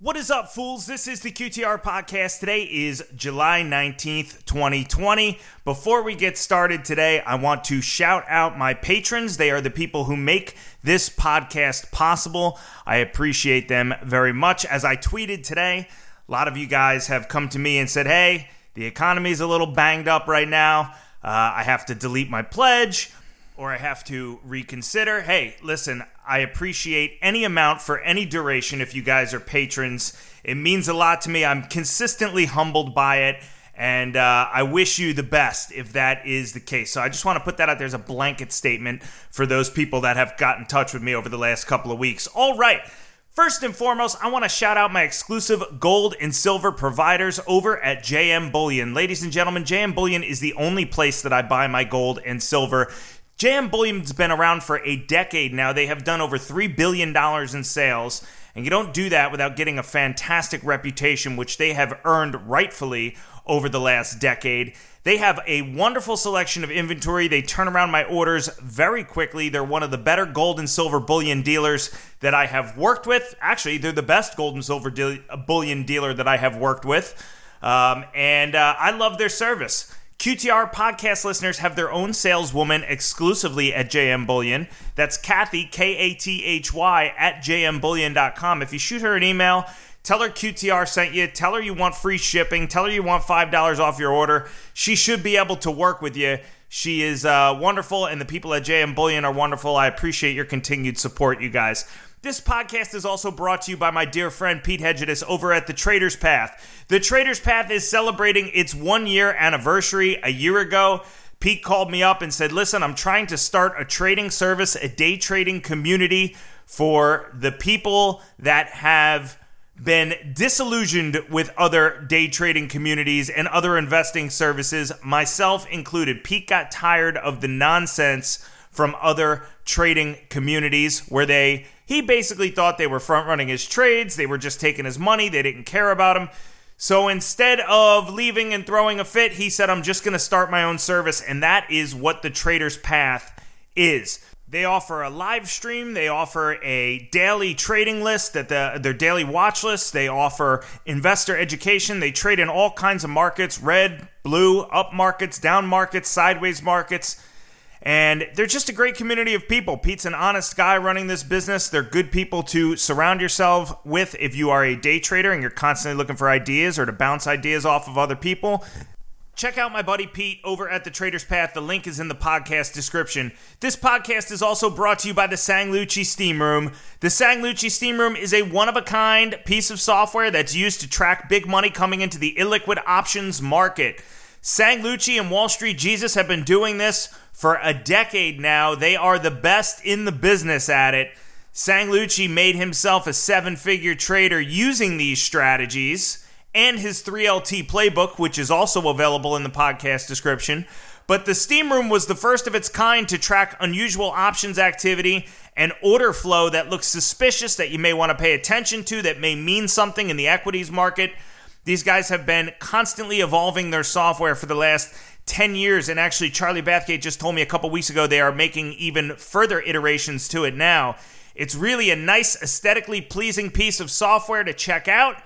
What is up, fools? This is the QTR podcast. Today is July 19th, 2020. Before we get started today, I want to shout out my patrons. They are the people who make this podcast possible. I appreciate them very much. As I tweeted today, a lot of you guys have come to me and said, hey, the economy is a little banged up right now. Uh, I have to delete my pledge or I have to reconsider. Hey, listen, I appreciate any amount for any duration if you guys are patrons. It means a lot to me. I'm consistently humbled by it. And uh, I wish you the best if that is the case. So I just want to put that out there as a blanket statement for those people that have got in touch with me over the last couple of weeks. All right. First and foremost, I want to shout out my exclusive gold and silver providers over at JM Bullion. Ladies and gentlemen, JM Bullion is the only place that I buy my gold and silver. JM Bullion's been around for a decade now. They have done over $3 billion in sales. And you don't do that without getting a fantastic reputation, which they have earned rightfully over the last decade. They have a wonderful selection of inventory. They turn around my orders very quickly. They're one of the better gold and silver bullion dealers that I have worked with. Actually, they're the best gold and silver de- bullion dealer that I have worked with. Um, and uh, I love their service. QTR podcast listeners have their own saleswoman exclusively at JM Bullion. That's Kathy, K A T H Y, at jmbullion.com. If you shoot her an email, tell her QTR sent you, tell her you want free shipping, tell her you want $5 off your order. She should be able to work with you. She is uh, wonderful, and the people at JM Bullion are wonderful. I appreciate your continued support, you guys. This podcast is also brought to you by my dear friend Pete Hedges over at The Trader's Path. The Trader's Path is celebrating its one year anniversary a year ago. Pete called me up and said, Listen, I'm trying to start a trading service, a day trading community for the people that have been disillusioned with other day trading communities and other investing services, myself included. Pete got tired of the nonsense from other trading communities where they he basically thought they were front running his trades, they were just taking his money, they didn't care about him. So instead of leaving and throwing a fit, he said, I'm just going to start my own service. And that is what the Trader's Path is. They offer a live stream. They offer a daily trading list, that the, their daily watch list. They offer investor education. They trade in all kinds of markets red, blue, up markets, down markets, sideways markets. And they're just a great community of people. Pete's an honest guy running this business. They're good people to surround yourself with if you are a day trader and you're constantly looking for ideas or to bounce ideas off of other people. Check out my buddy Pete over at the Trader's Path. The link is in the podcast description. This podcast is also brought to you by the Sang Lucci Steam Room. The Sang Lucci Steam Room is a one of a kind piece of software that's used to track big money coming into the illiquid options market. Sang Lucci and Wall Street Jesus have been doing this for a decade now. They are the best in the business at it. Sang Lucci made himself a seven figure trader using these strategies and his 3LT playbook, which is also available in the podcast description. But the Steam Room was the first of its kind to track unusual options activity and order flow that looks suspicious that you may want to pay attention to, that may mean something in the equities market. These guys have been constantly evolving their software for the last 10 years. And actually, Charlie Bathgate just told me a couple weeks ago they are making even further iterations to it now. It's really a nice, aesthetically pleasing piece of software to check out.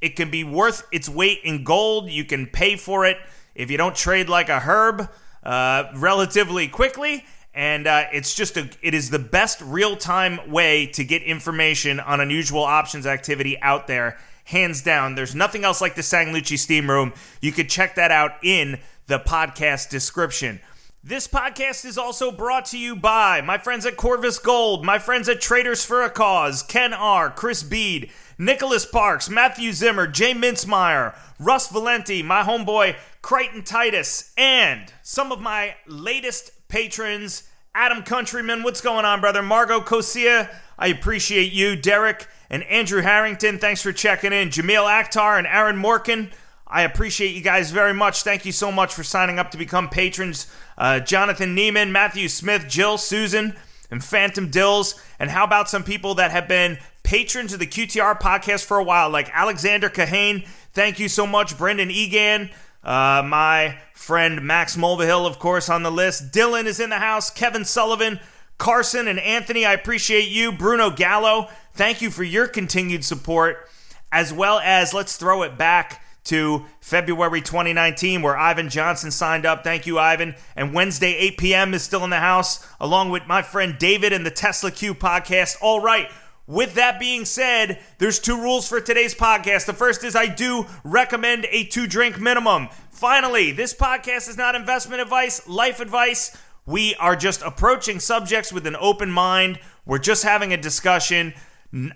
It can be worth its weight in gold. You can pay for it if you don't trade like a herb uh, relatively quickly. And uh, it's just a, it is the best real time way to get information on unusual options activity out there hands down. There's nothing else like the Sang Lucci Steam Room. You could check that out in the podcast description. This podcast is also brought to you by my friends at Corvus Gold, my friends at Traders for a Cause, Ken R., Chris Bede, Nicholas Parks, Matthew Zimmer, Jay Mintzmyer, Russ Valenti, my homeboy Crichton Titus, and some of my latest patrons, Adam Countryman. What's going on, brother? Margot Cosia, I appreciate you. Derek and Andrew Harrington, thanks for checking in. Jamil Akhtar and Aaron Morkin, I appreciate you guys very much. Thank you so much for signing up to become patrons. Uh, Jonathan Neiman, Matthew Smith, Jill, Susan, and Phantom Dills. And how about some people that have been patrons of the QTR podcast for a while, like Alexander Kahane? Thank you so much. Brendan Egan, uh, my friend Max Mulvihill, of course, on the list. Dylan is in the house. Kevin Sullivan, Carson, and Anthony, I appreciate you. Bruno Gallo, Thank you for your continued support. as well as let's throw it back to February 2019, where Ivan Johnson signed up. Thank you, Ivan. And Wednesday, 8 p.m. is still in the house, along with my friend David and the Tesla Q podcast. All right. With that being said, there's two rules for today's podcast. The first is I do recommend a two drink minimum. Finally, this podcast is not investment advice, life advice. We are just approaching subjects with an open mind. We're just having a discussion.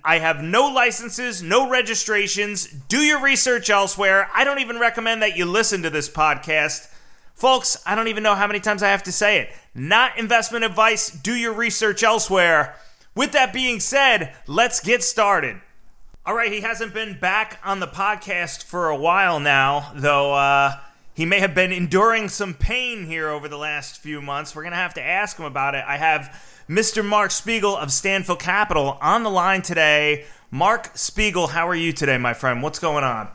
I have no licenses, no registrations. Do your research elsewhere. I don't even recommend that you listen to this podcast. Folks, I don't even know how many times I have to say it. Not investment advice. Do your research elsewhere. With that being said, let's get started. All right, he hasn't been back on the podcast for a while now, though uh, he may have been enduring some pain here over the last few months. We're going to have to ask him about it. I have Mr. Mark Spiegel of Stanphyl Capital on the line today. Mark Spiegel, how are you today, my friend? What's going on?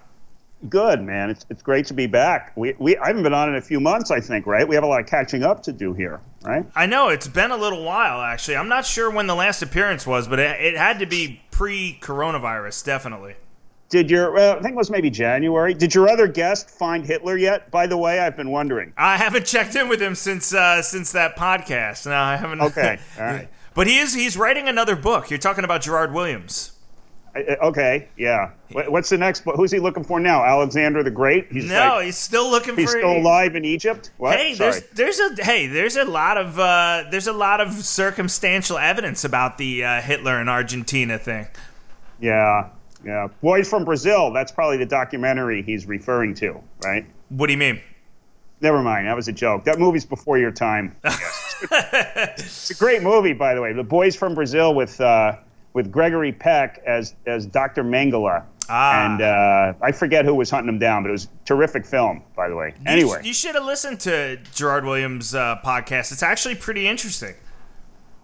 Good, man. It's, it's great to be back. We, we I haven't been on in a few months, I think, right? We have a lot of catching up to do here, right? I know. It's been a little while, actually. I'm not sure when the last appearance was, but it, it had to be pre coronavirus, definitely. Did your uh, I think it was maybe January? Did your other guest find Hitler yet? By the way, I've been wondering. I haven't checked in with him since uh, since that podcast. No, I haven't. Okay, all right. but he is he's writing another book. You're talking about Gerard Williams. okay, yeah. What's the next book? Who's he looking for now? Alexander the Great? He's no, like, he's still looking he's for. He's still alive in Egypt. What? Hey, there's there's a hey there's a lot of uh, there's a lot of circumstantial evidence about the uh, Hitler and Argentina thing. Yeah, yeah, Boys from Brazil. That's probably the documentary he's referring to, right? What do you mean? Never mind. That was a joke. That movie's before your time. it's a great movie, by the way. The Boys from Brazil with uh, with Gregory Peck as as Dr. Mengele. Ah. And uh, I forget who was hunting him down, but it was a terrific film, by the way. Anyway, you, sh- you should have listened to Gerard Williams' uh, podcast. It's actually pretty interesting.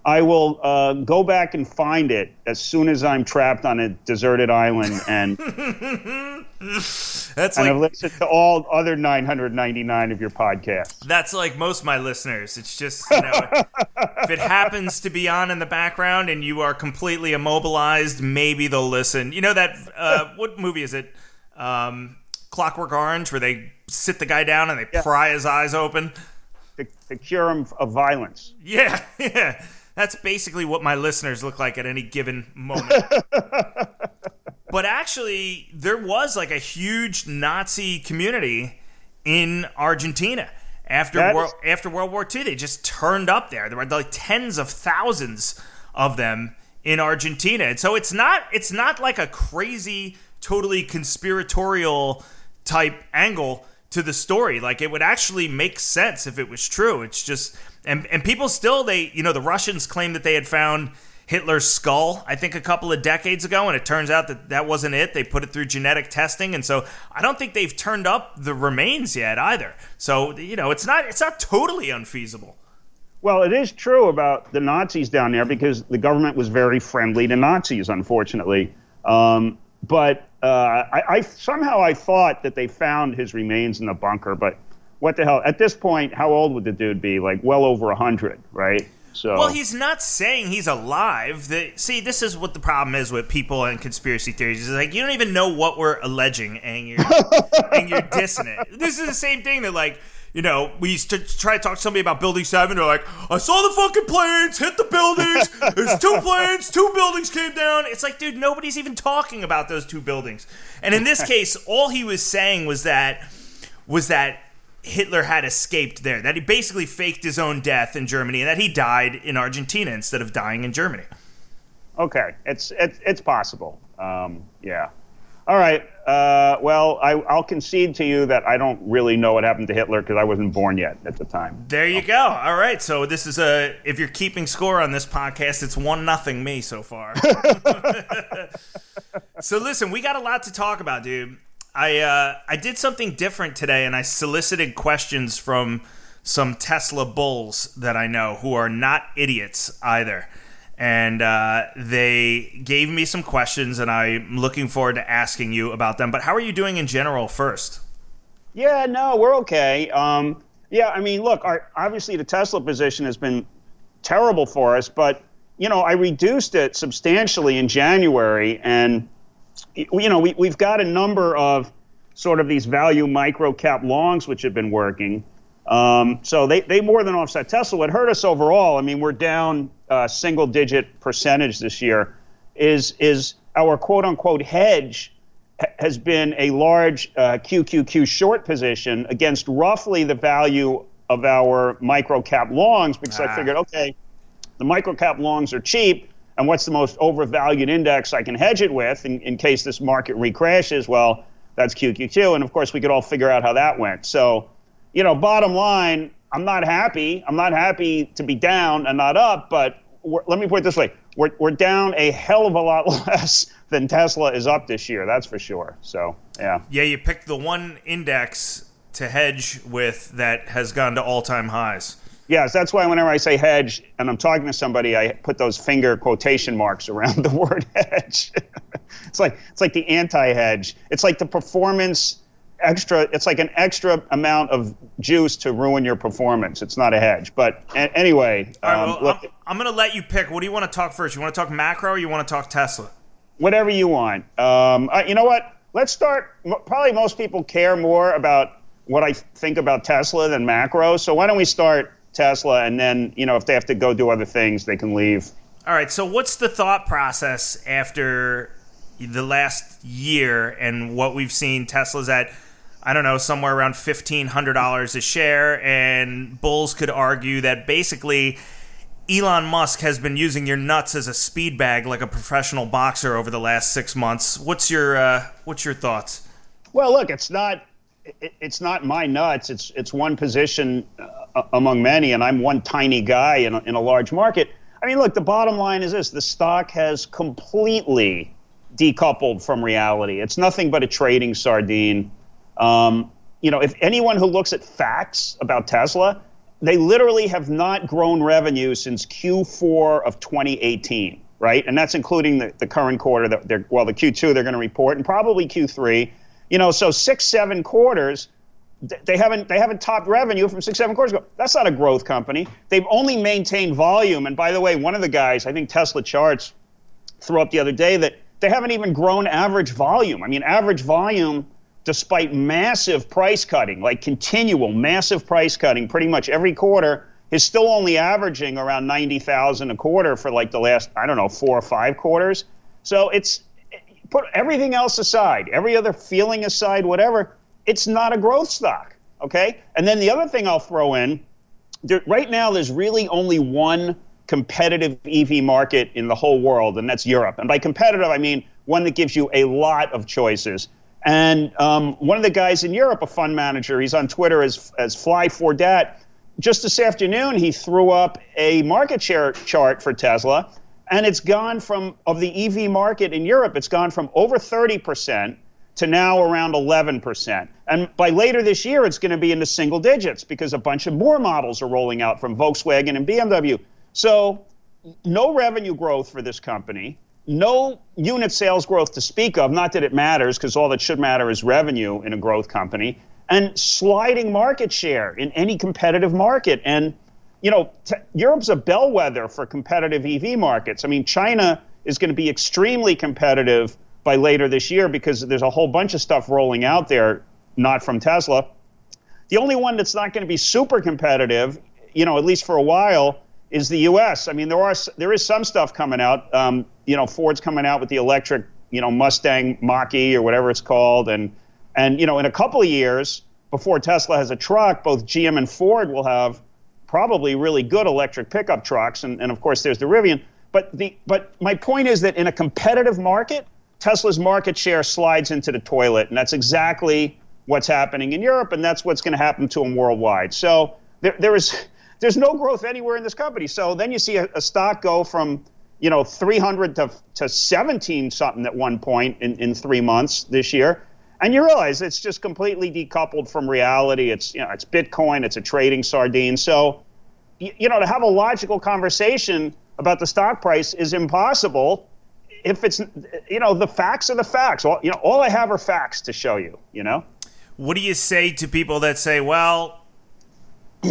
I will uh, go back and find it as soon as I'm trapped on a deserted island, and that's and like, I've listened to all other 999 of your podcasts. That's like most of my listeners. It's just you know, if it happens to be on in the background and you are completely immobilized, maybe they'll listen. You know that uh, what movie is it? Um, Clockwork Orange, where they sit the guy down and they yeah. pry his eyes open. to, the cure of violence. Yeah, yeah. That's basically what my listeners look like at any given moment. but actually, there was like a huge Nazi community in Argentina after World, after World War II. They just turned up there. There were like tens of thousands of them in Argentina, and so it's not it's not like a crazy, totally conspiratorial type angle to the story. Like it would actually make sense if it was true. It's just and and people still they you know the Russians claim that they had found Hitler's skull I think a couple of decades ago and it turns out that that wasn't it. They put it through genetic testing and so I don't think they've turned up the remains yet either. So you know it's not it's not totally unfeasible. Well, it is true about the Nazis down there because the government was very friendly to Nazis, unfortunately. Um, but uh, I, I, somehow I thought that they found his remains in the bunker, but what the hell? At this point, how old would the dude be? Like well over hundred, right? So well, he's not saying he's alive. The, see, this is what the problem is with people and conspiracy theories. Is like you don't even know what we're alleging, and you're and you're dissing it. This is the same thing that like you know, we used to try to talk to somebody about Building 7. They're like, I saw the fucking planes hit the buildings. There's two planes, two buildings came down. It's like, dude, nobody's even talking about those two buildings. And in this case, all he was saying was that was that Hitler had escaped there, that he basically faked his own death in Germany, and that he died in Argentina instead of dying in Germany. Okay, it's it's, it's possible. Um, yeah. All right. Uh, well, I, will concede to you that I don't really know what happened to Hitler because I wasn't born yet at the time. There you go. All right. So this is a. If you're keeping score on this podcast, it's one nothing me so far. so listen, we got a lot to talk about, dude. I uh, I did something different today, and I solicited questions from some Tesla bulls that I know who are not idiots either, and uh, they gave me some questions, and I'm looking forward to asking you about them. But how are you doing in general first? Yeah, no, we're okay. Um, yeah, I mean, look, our, obviously the Tesla position has been terrible for us, but you know, I reduced it substantially in January, and you know, we, we've got a number of sort of these value micro cap longs which have been working. Um, so they, they more than offset Tesla. What hurt us overall, I mean, we're down uh, single digit percentage this year, is, is our quote unquote hedge has been a large uh, QQQ short position against roughly the value of our micro cap longs because ah. I figured, okay, the micro cap longs are cheap, and what's the most overvalued index I can hedge it with in, in case this market recrashes? Well, that's QQQ, and of course we could all figure out how that went. So, you know, bottom line, I'm not happy. I'm not happy to be down and not up, but let me put it this way: we're we're down a hell of a lot less than Tesla is up this year. That's for sure. So, yeah. Yeah, you picked the one index to hedge with that has gone to all time highs. Yes, that's why whenever I say hedge and I'm talking to somebody, I put those finger quotation marks around the word hedge. it's like it's like the anti-hedge. It's like the performance extra. It's like an extra amount of juice to ruin your performance. It's not a hedge. But a- anyway, um, well, look, I'm, I'm going to let you pick. What do you want to talk first? You want to talk macro or you want to talk Tesla? Whatever you want. Um, uh, you know what? Let's start. Probably most people care more about what I think about Tesla than macro. So why don't we start Tesla, and then you know if they have to go do other things, they can leave. All right. So what's the thought process after the last year and what we've seen? Tesla's at I don't know somewhere around fifteen hundred dollars a share, and bulls could argue that basically. Elon Musk has been using your nuts as a speed bag like a professional boxer over the last six months. What's your uh, what's your thoughts? Well, look, it's not it, it's not my nuts. It's it's one position uh, among many, and I'm one tiny guy in a, in a large market. I mean, look, the bottom line is this: the stock has completely decoupled from reality. It's nothing but a trading sardine. Um, you know, if anyone who looks at facts about Tesla, they literally have not grown revenue since Q4 of 2018, right? And that's including the, the current quarter that they're well, the Q2 they're going to report, and probably Q3. You know, so six, seven quarters, they haven't they haven't topped revenue from six, seven quarters ago. That's not a growth company. They've only maintained volume. And by the way, one of the guys, I think Tesla Charts, threw up the other day that they haven't even grown average volume. I mean, average volume, despite massive price cutting, like continual massive price cutting, pretty much every quarter, is still only averaging around ninety thousand a quarter for like the last I don't know four or five quarters. So it's put everything else aside, every other feeling aside, whatever, it's not a growth stock. Okay? And then the other thing I'll throw in there, right now, there's really only one competitive EV market in the whole world, and that's Europe. And by competitive, I mean one that gives you a lot of choices. And um, one of the guys in Europe, a fund manager, he's on Twitter as, as Fly for Dat. Just this afternoon, he threw up a market share chart for Tesla and it's gone from, of the EV market in Europe, it's gone from over 30% to now around 11%. And by later this year, it's going to be in the single digits because a bunch of more models are rolling out from Volkswagen and BMW. So, no revenue growth for this company, no unit sales growth to speak of, not that it matters because all that should matter is revenue in a growth company, and sliding market share in any competitive market. And you know, t- Europe's a bellwether for competitive EV markets. I mean, China is going to be extremely competitive by later this year because there's a whole bunch of stuff rolling out there, not from Tesla. The only one that's not going to be super competitive, you know, at least for a while, is the U.S. I mean, there are there is some stuff coming out. Um, you know, Ford's coming out with the electric, you know, Mustang Mach-E or whatever it's called, and and you know, in a couple of years before Tesla has a truck, both GM and Ford will have probably really good electric pickup trucks, and, and of course there's the Rivian. But the but my point is that in a competitive market, Tesla's market share slides into the toilet, and that's exactly what's happening in Europe, and that's what's going to happen to them worldwide. So there, there is there's no growth anywhere in this company. So then you see a, a stock go from you know 300 to, to 17 something at one point in, in three months this year and you realize it's just completely decoupled from reality. It's you know it's Bitcoin, it's a trading sardine. So you, you know to have a logical conversation about the stock price is impossible if it's you know the facts are the facts. All, you know all I have are facts to show you. You know. What do you say to people that say, well?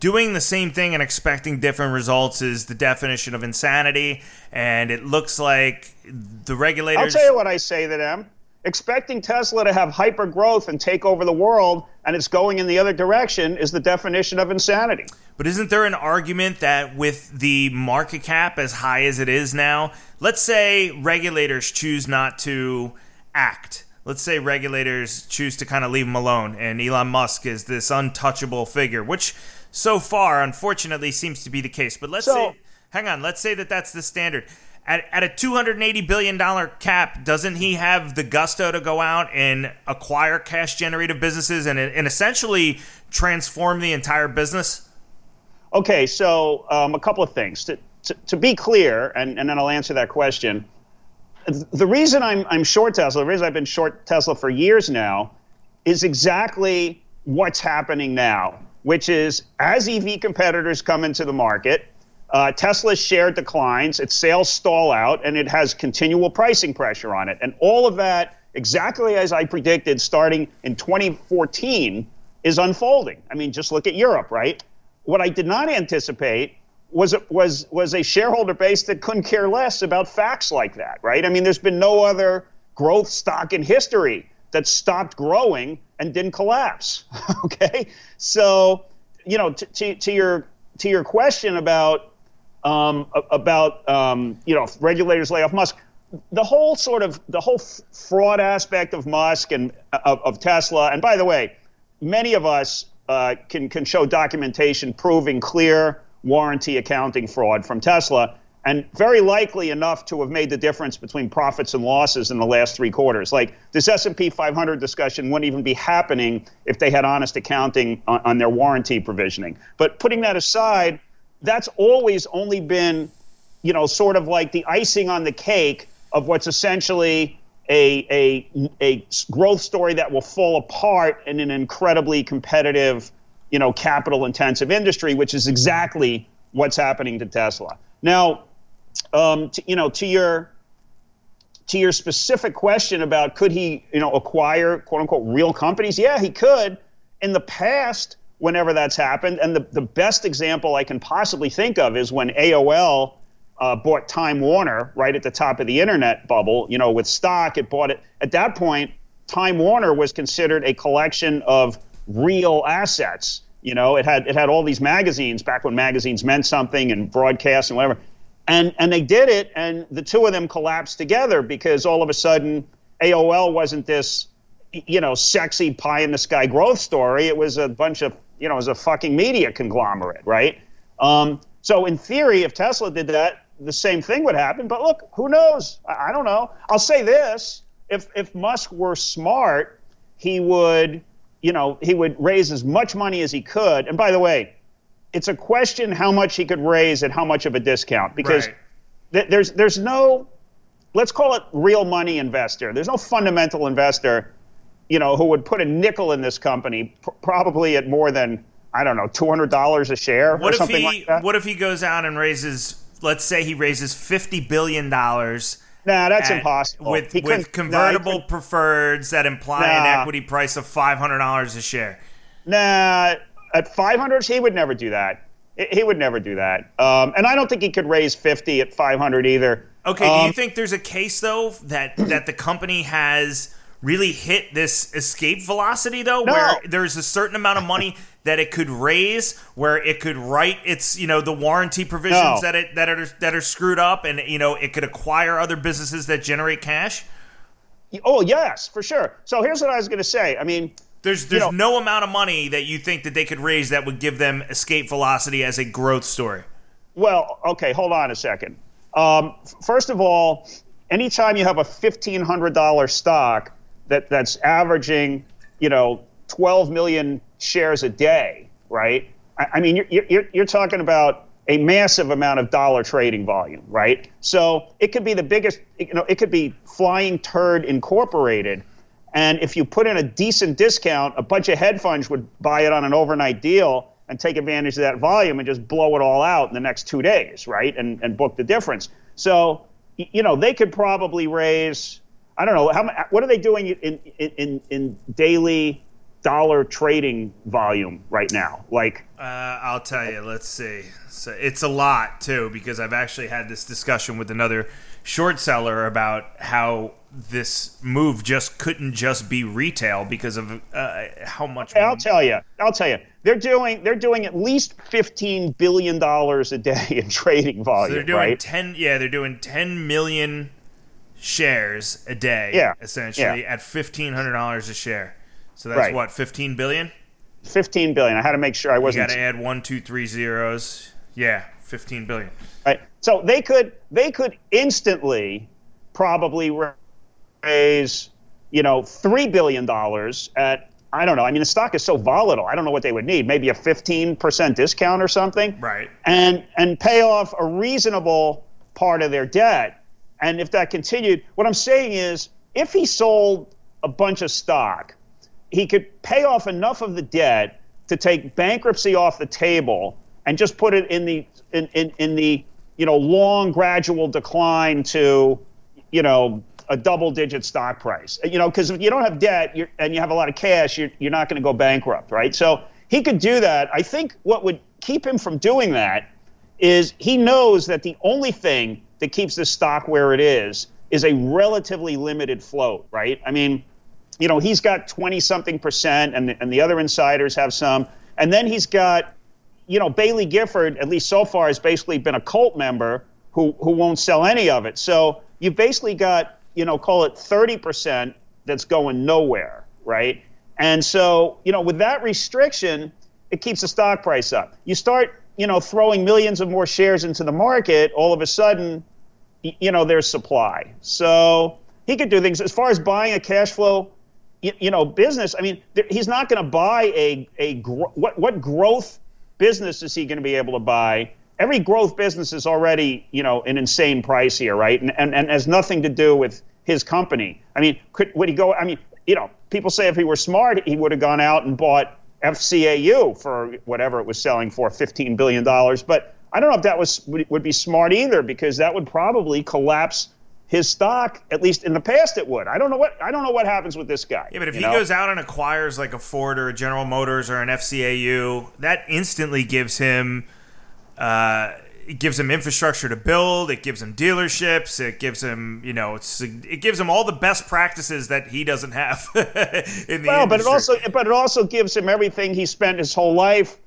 doing the same thing and expecting different results is the definition of insanity. And it looks like the regulators. I'll tell you what I say to them. Expecting Tesla to have hyper growth and take over the world, and it's going in the other direction, is the definition of insanity. But isn't there an argument that with the market cap as high as it is now, let's say regulators choose not to act? Let's say regulators choose to kind of leave him alone, and Elon Musk is this untouchable figure, which so far, unfortunately, seems to be the case. But let's so, say, hang on, let's say that that's the standard. At, at a $280 billion cap, doesn't he have the gusto to go out and acquire cash generative businesses and, and essentially transform the entire business? Okay, so um, a couple of things. To, to, to be clear, and, and then I'll answer that question. The reason I'm, I'm short Tesla, the reason I've been short Tesla for years now, is exactly what's happening now which is as EV competitors come into the market, uh, Tesla's share declines, its sales stall out, and it has continual pricing pressure on it. And all of that, exactly as I predicted, starting in 2014, is unfolding. I mean, just look at Europe, right? What I did not anticipate was was was a shareholder base that couldn't care less about facts like that, right? I mean, there's been no other growth stock in history that stopped growing and didn't collapse. okay, so you know, to, to, your to your question about um, about um, you know regulators lay off Musk, the whole sort of the whole fraud aspect of Musk and of, of Tesla, and by the way, many of us uh, can can show documentation proving clear warranty accounting fraud from Tesla and very likely enough to have made the difference between profits and losses in the last three quarters. Like this S&P 500 discussion wouldn't even be happening if they had honest accounting on, on their warranty provisioning. But putting that aside, that's always only been, you know, sort of like the icing on the cake of what's essentially a, a, a growth story that will fall apart in an incredibly competitive, you know, capital intensive industry, which is exactly what's happening to Tesla. Now, um, to, you know, to your to your specific question about could he, you know, acquire quote unquote real companies? Yeah, he could. In the past, whenever that's happened, and the, the best example I can possibly think of is when AOL uh, bought Time Warner right at the top of the internet bubble. You know, with stock, it bought it. At that point, Time Warner was considered a collection of real assets. You know, it had it had all these magazines back when magazines meant something and broadcast and whatever. And, and they did it, and the two of them collapsed together because all of a sudden AOL wasn't this, you know, sexy pie in the sky growth story. It was a bunch of, you know, was a fucking media conglomerate, right? Um, so in theory, if Tesla did that, the same thing would happen. But look, who knows? I, I don't know. I'll say this: if if Musk were smart, he would, you know, he would raise as much money as he could. And by the way, it's a question how much he could raise at how much of a discount because right. th- there's there's no let's call it real money investor. There's no fundamental investor, you know, who would put a nickel in this company, pr- probably at more than I don't know, two hundred dollars a share what or something he, like that. What if he goes out and raises, let's say he raises fifty billion dollars? Nah, that's at, impossible. With, with convertible nah, preferreds that imply nah. an equity price of five hundred dollars a share. Nah, at 500, he would never do that. He would never do that. Um, and I don't think he could raise 50 at 500 either. Okay, um, do you um, think there's a case though that that the company has really hit this escape velocity though no. where there's a certain amount of money that it could raise where it could write its you know the warranty provisions no. that it that are that are screwed up and you know it could acquire other businesses that generate cash? Oh, yes, for sure. So here's what I was going to say. I mean, there's there's you know, no amount of money that you think that they could raise that would give them escape velocity as a growth story. Well, okay, hold on a second. Um, first of all, anytime you have a fifteen hundred dollar stock that that's averaging, you know, twelve million shares a day, right? I, I mean, you're, you're you're talking about a massive amount of dollar trading volume, right? So it could be the biggest, you know, it could be Flying Turd Incorporated and if you put in a decent discount, a bunch of hedge funds would buy it on an overnight deal and take advantage of that volume and just blow it all out in the next two days, right? And, and book the difference. So, you know, they could probably raise, I don't know, how what are they doing in, in, in, daily dollar trading volume right now? Like, uh, I'll tell you. Let's see. So it's a lot too because I've actually had this discussion with another short seller about how this move just couldn't just be retail because of uh, how much. Hey, I'll tell you. I'll tell you. They're doing they're doing at least fifteen billion dollars a day in trading volume. So they're doing right? ten. Yeah, they're doing ten million shares a day. Yeah, essentially yeah. at fifteen hundred dollars a share. So that's right. what fifteen billion. Fifteen billion. I had to make sure I wasn't. You got to add one, two, three zeros. Yeah, fifteen billion. Right. So they could they could instantly probably raise you know three billion dollars at I don't know. I mean, the stock is so volatile. I don't know what they would need. Maybe a 15% discount or something. Right. And and pay off a reasonable part of their debt. And if that continued, what I'm saying is if he sold a bunch of stock, he could pay off enough of the debt to take bankruptcy off the table and just put it in the in, in, in the you know long gradual decline to you know a double digit stock price. You know, because if you don't have debt and you have a lot of cash, you're, you're not going to go bankrupt, right? So he could do that. I think what would keep him from doing that is he knows that the only thing that keeps the stock where it is is a relatively limited float, right? I mean, you know, he's got 20 something percent, and the, and the other insiders have some. And then he's got, you know, Baillie Gifford, at least so far, has basically been a cult member who, who won't sell any of it. So you've basically got you know, call it 30% that's going nowhere, right? And so, you know, with that restriction, it keeps the stock price up. You start, you know, throwing millions of more shares into the market, all of a sudden, you know, there's supply. So he could do things as far as buying a cash flow, you, you know, business. I mean, he's not going to buy a a what what growth business is he going to be able to buy every growth business is already, you know, an insane price here, right? And, and, and has nothing to do with his company. I mean, could, would he go? I mean, you know, people say if he were smart, he would have gone out and bought FCAU for whatever it was selling for, $15 billion. But I don't know if that was would be smart either, because that would probably collapse his stock. At least in the past, it would. I don't know what I don't know what happens with this guy. Yeah, but if he know? goes out and acquires like a Ford or a General Motors or an FCAU, that instantly gives him uh, it gives him infrastructure to build. It gives him dealerships. It gives him, you know, it gives him all the best practices that he doesn't have in the well, industry. but it also, but it also gives him everything he spent his whole life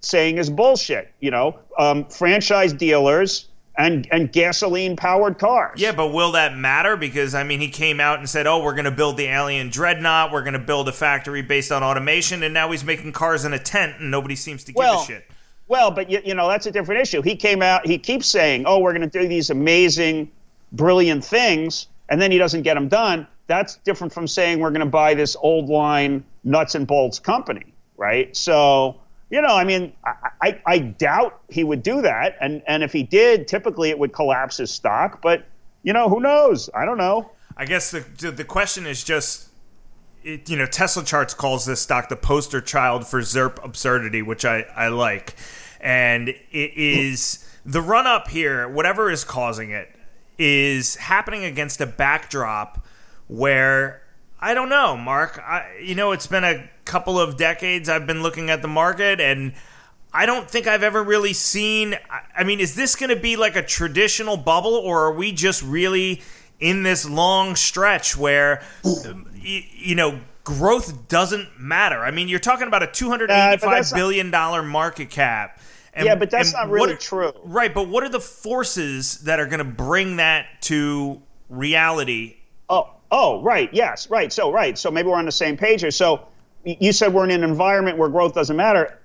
saying is bullshit. You know, um, franchise dealers and and gasoline powered cars. Yeah, but will that matter? Because I mean, he came out and said, "Oh, we're going to build the alien dreadnought. We're going to build a factory based on automation," and now he's making cars in a tent, and nobody seems to give well, a shit. Well, but you, you know that's a different issue. He came out. He keeps saying, "Oh, we're going to do these amazing, brilliant things," and then he doesn't get them done. That's different from saying we're going to buy this old line nuts and bolts company, right? So, you know, I mean, I, I, I doubt he would do that, and and if he did, typically it would collapse his stock. But you know, who knows? I don't know. I guess the the question is just it, you know, Tesla Charts calls this stock the poster child for ZIRP absurdity, which I, I like. And it is the run up here, whatever is causing it, is happening against a backdrop where I don't know, Mark. I, you know, it's been a couple of decades I've been looking at the market, and I don't think I've ever really seen. I mean, is this going to be like a traditional bubble, or are we just really in this long stretch where you know, growth doesn't matter. I mean, you're talking about a two hundred eighty-five uh, billion dollar market cap. And, yeah, but that's not really are, true. Right, but what are the forces that are going to bring that to reality? Oh, oh, right. Yes, right. So, right. So maybe we're on the same page here. So you said we're in an environment where growth doesn't matter.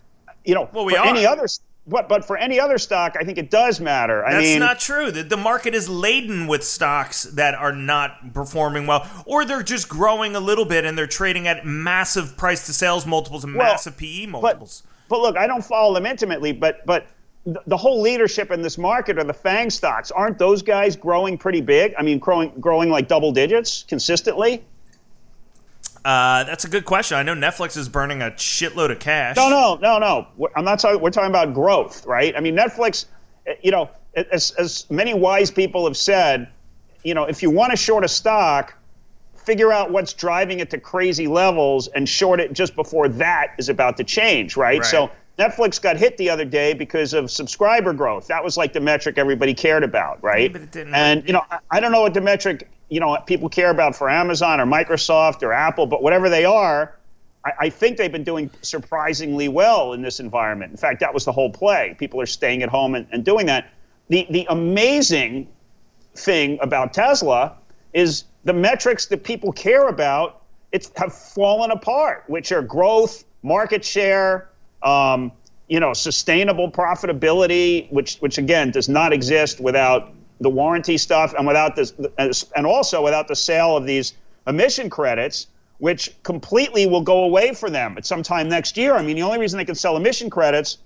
You know, well, we for are. any other but but for any other stock, I think it does matter. I That's mean, not true. The, the market is laden with stocks that are not performing well, or they're just growing a little bit and they're trading at massive price to sales multiples and well, massive PE multiples. But, but look, I don't follow them intimately, but but the whole leadership in this market are the FANG stocks. Aren't those guys growing pretty big? I mean, growing growing like double digits consistently. Uh, that's a good question. I know Netflix is burning a shitload of cash. No, no, no, no. I'm not talking. We're talking about growth, right? I mean, Netflix. Eh, you know, as, as many wise people have said, you know, if you want to short a stock, figure out what's driving it to crazy levels and short it just before that is about to change, right? Right. So Netflix got hit the other day because of subscriber growth. That was like the metric everybody cared about, right? but it didn't- and you know, I, I don't know what the metric you know people care about for Amazon or Microsoft or Apple, but whatever they are, I, I think they've been doing surprisingly well in this environment. In fact, that was the whole play. People are staying at home and, and doing that. The the amazing thing about Tesla is the metrics that people care about it's have fallen apart, which are growth, market share, um, you know, sustainable profitability, which which again does not exist without the warranty stuff and without this, and also without the sale of these emission credits, which completely will go away for them at some time next year. I mean, the only reason they can sell emission credits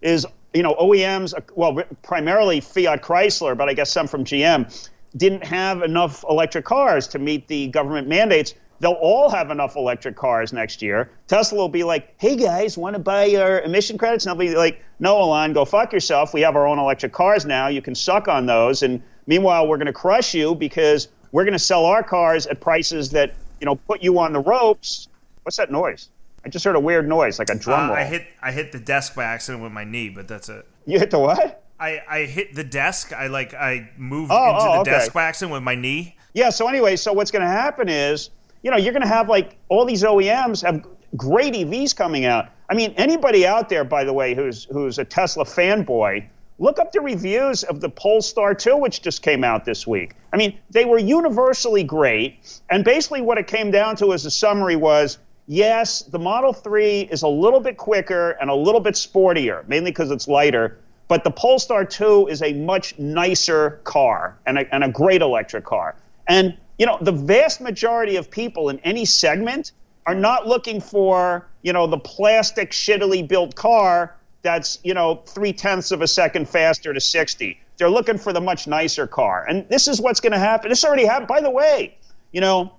is you know OEMs, well, primarily Fiat Chrysler, but I guess some from GM, didn't have enough electric cars to meet the government mandates. They'll all have enough electric cars next year. Tesla will be like, "Hey guys, want to buy your emission credits?" And they'll be like, "No, Elon, go fuck yourself. We have our own electric cars now. You can suck on those." And meanwhile, we're going to crush you because we're going to sell our cars at prices that you know put you on the ropes. What's that noise? I just heard a weird noise, like a drum Uh, roll. I hit I hit the desk by accident with my knee, but that's it. you hit the what? I, I hit the desk. I like I moved Oh, into oh, the okay. desk by accident with my knee. Yeah. So anyway, so what's going to happen is, you know, you're going to have like all these OEMs have great EVs coming out. I mean, anybody out there, by the way, who's who's a Tesla fanboy, look up the reviews of the Polestar 2, which just came out this week. I mean, they were universally great, and basically what it came down to as a summary was. Yes, the Model 3 is a little bit quicker and a little bit sportier, mainly because it's lighter. But the Polestar 2 is a much nicer car and a, and a great electric car. And, you know, the vast majority of people in any segment are not looking for, you know, the plastic, shittily built car that's, you know, three tenths of a second faster to 60. They're looking for the much nicer car. And this is what's going to happen. This already happened. By the way, you know,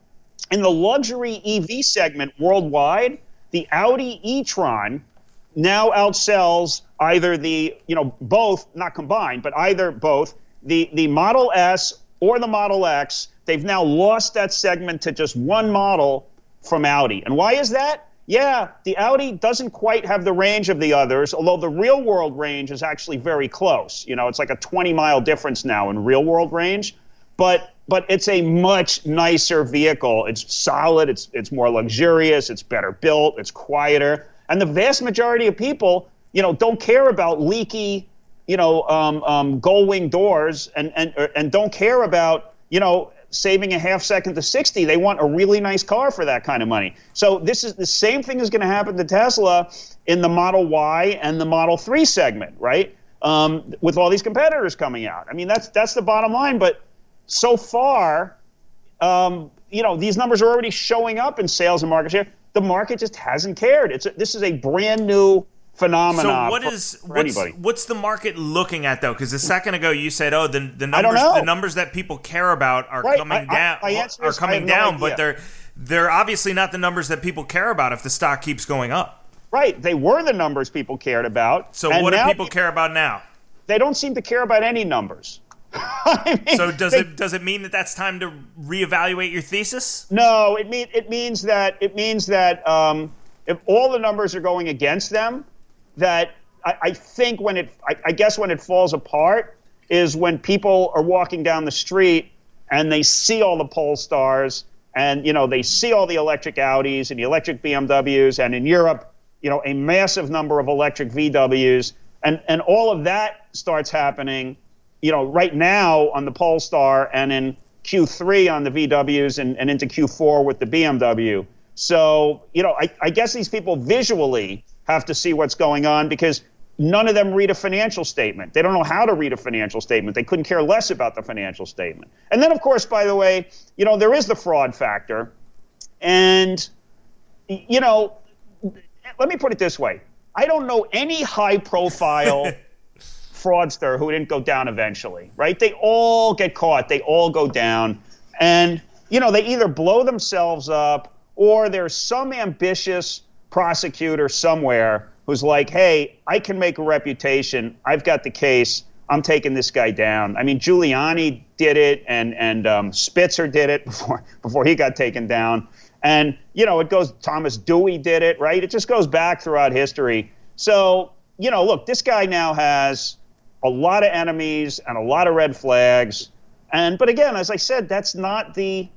in the luxury EV segment worldwide, the Audi e-tron now outsells either the, you know, both, not combined, but either both, the, the Model S or the Model X. They've now lost that segment to just one model from Audi. And why is that? Yeah, the Audi doesn't quite have the range of the others, although the real world range is actually very close. You know, it's like a 20 mile difference now in real world range. But but it's a much nicer vehicle. It's solid, it's it's more luxurious, it's better built, it's quieter. And the vast majority of people, you know, don't care about leaky, you know, um, um, gull wing doors and, and, and don't care about, you know, saving a half second to 60. They want a really nice car for that kind of money. So this is the same thing is going to happen to Tesla in the Model Y and the Model 3 segment, right? Um, with all these competitors coming out. I mean, that's that's the bottom line. But so far, um, you know, these numbers are already showing up in sales and market share. The market just hasn't cared. It's a, this is a brand new phenomenon. So what for, is for what's, anybody. what's the market looking at though? Because a second ago you said, oh, the the I numbers the numbers that people care about are Right, coming I- I- down my answer are coming have no down, but they're they're obviously not the numbers that people care about if the stock keeps going up. Right, they were the numbers people cared about. So what do people care about now? They don't seem to care about any numbers. I mean, So does they- it does it mean that that's time to reevaluate your thesis? No, it mean it means that it means that um, if all the numbers are going against them, that I, I think when it I, I guess when it falls apart is when people are walking down the street and they see all the Polestars and you know they see all the electric Audis and the electric BMWs and in Europe you know a massive number of electric VWs and and all of that starts happening you know right now on the Polestar and in Q3 on the VWs and, and into Q4 with the BMW. So, you know, I, I guess these people visually have to see what's going on because none of them read a financial statement. They don't know how to read a financial statement. They couldn't care less about the financial statement. And then, of course, by the way, you know, there is the fraud factor. And, you know, let me put it this way I don't know any high profile fraudster who didn't go down eventually, right? They all get caught, they all go down. And, you know, they either blow themselves up or there's some ambitious prosecutor somewhere who's like, hey, I can make a reputation. I've got the case. I'm taking this guy down. I mean, Giuliani did it, and and um, Spitzer did it before before he got taken down. And you know, it goes. Thomas Dewey did it, right? It just goes back throughout history. So you know, look, this guy now has a lot of enemies and a lot of red flags. And but again, as I said, that's not the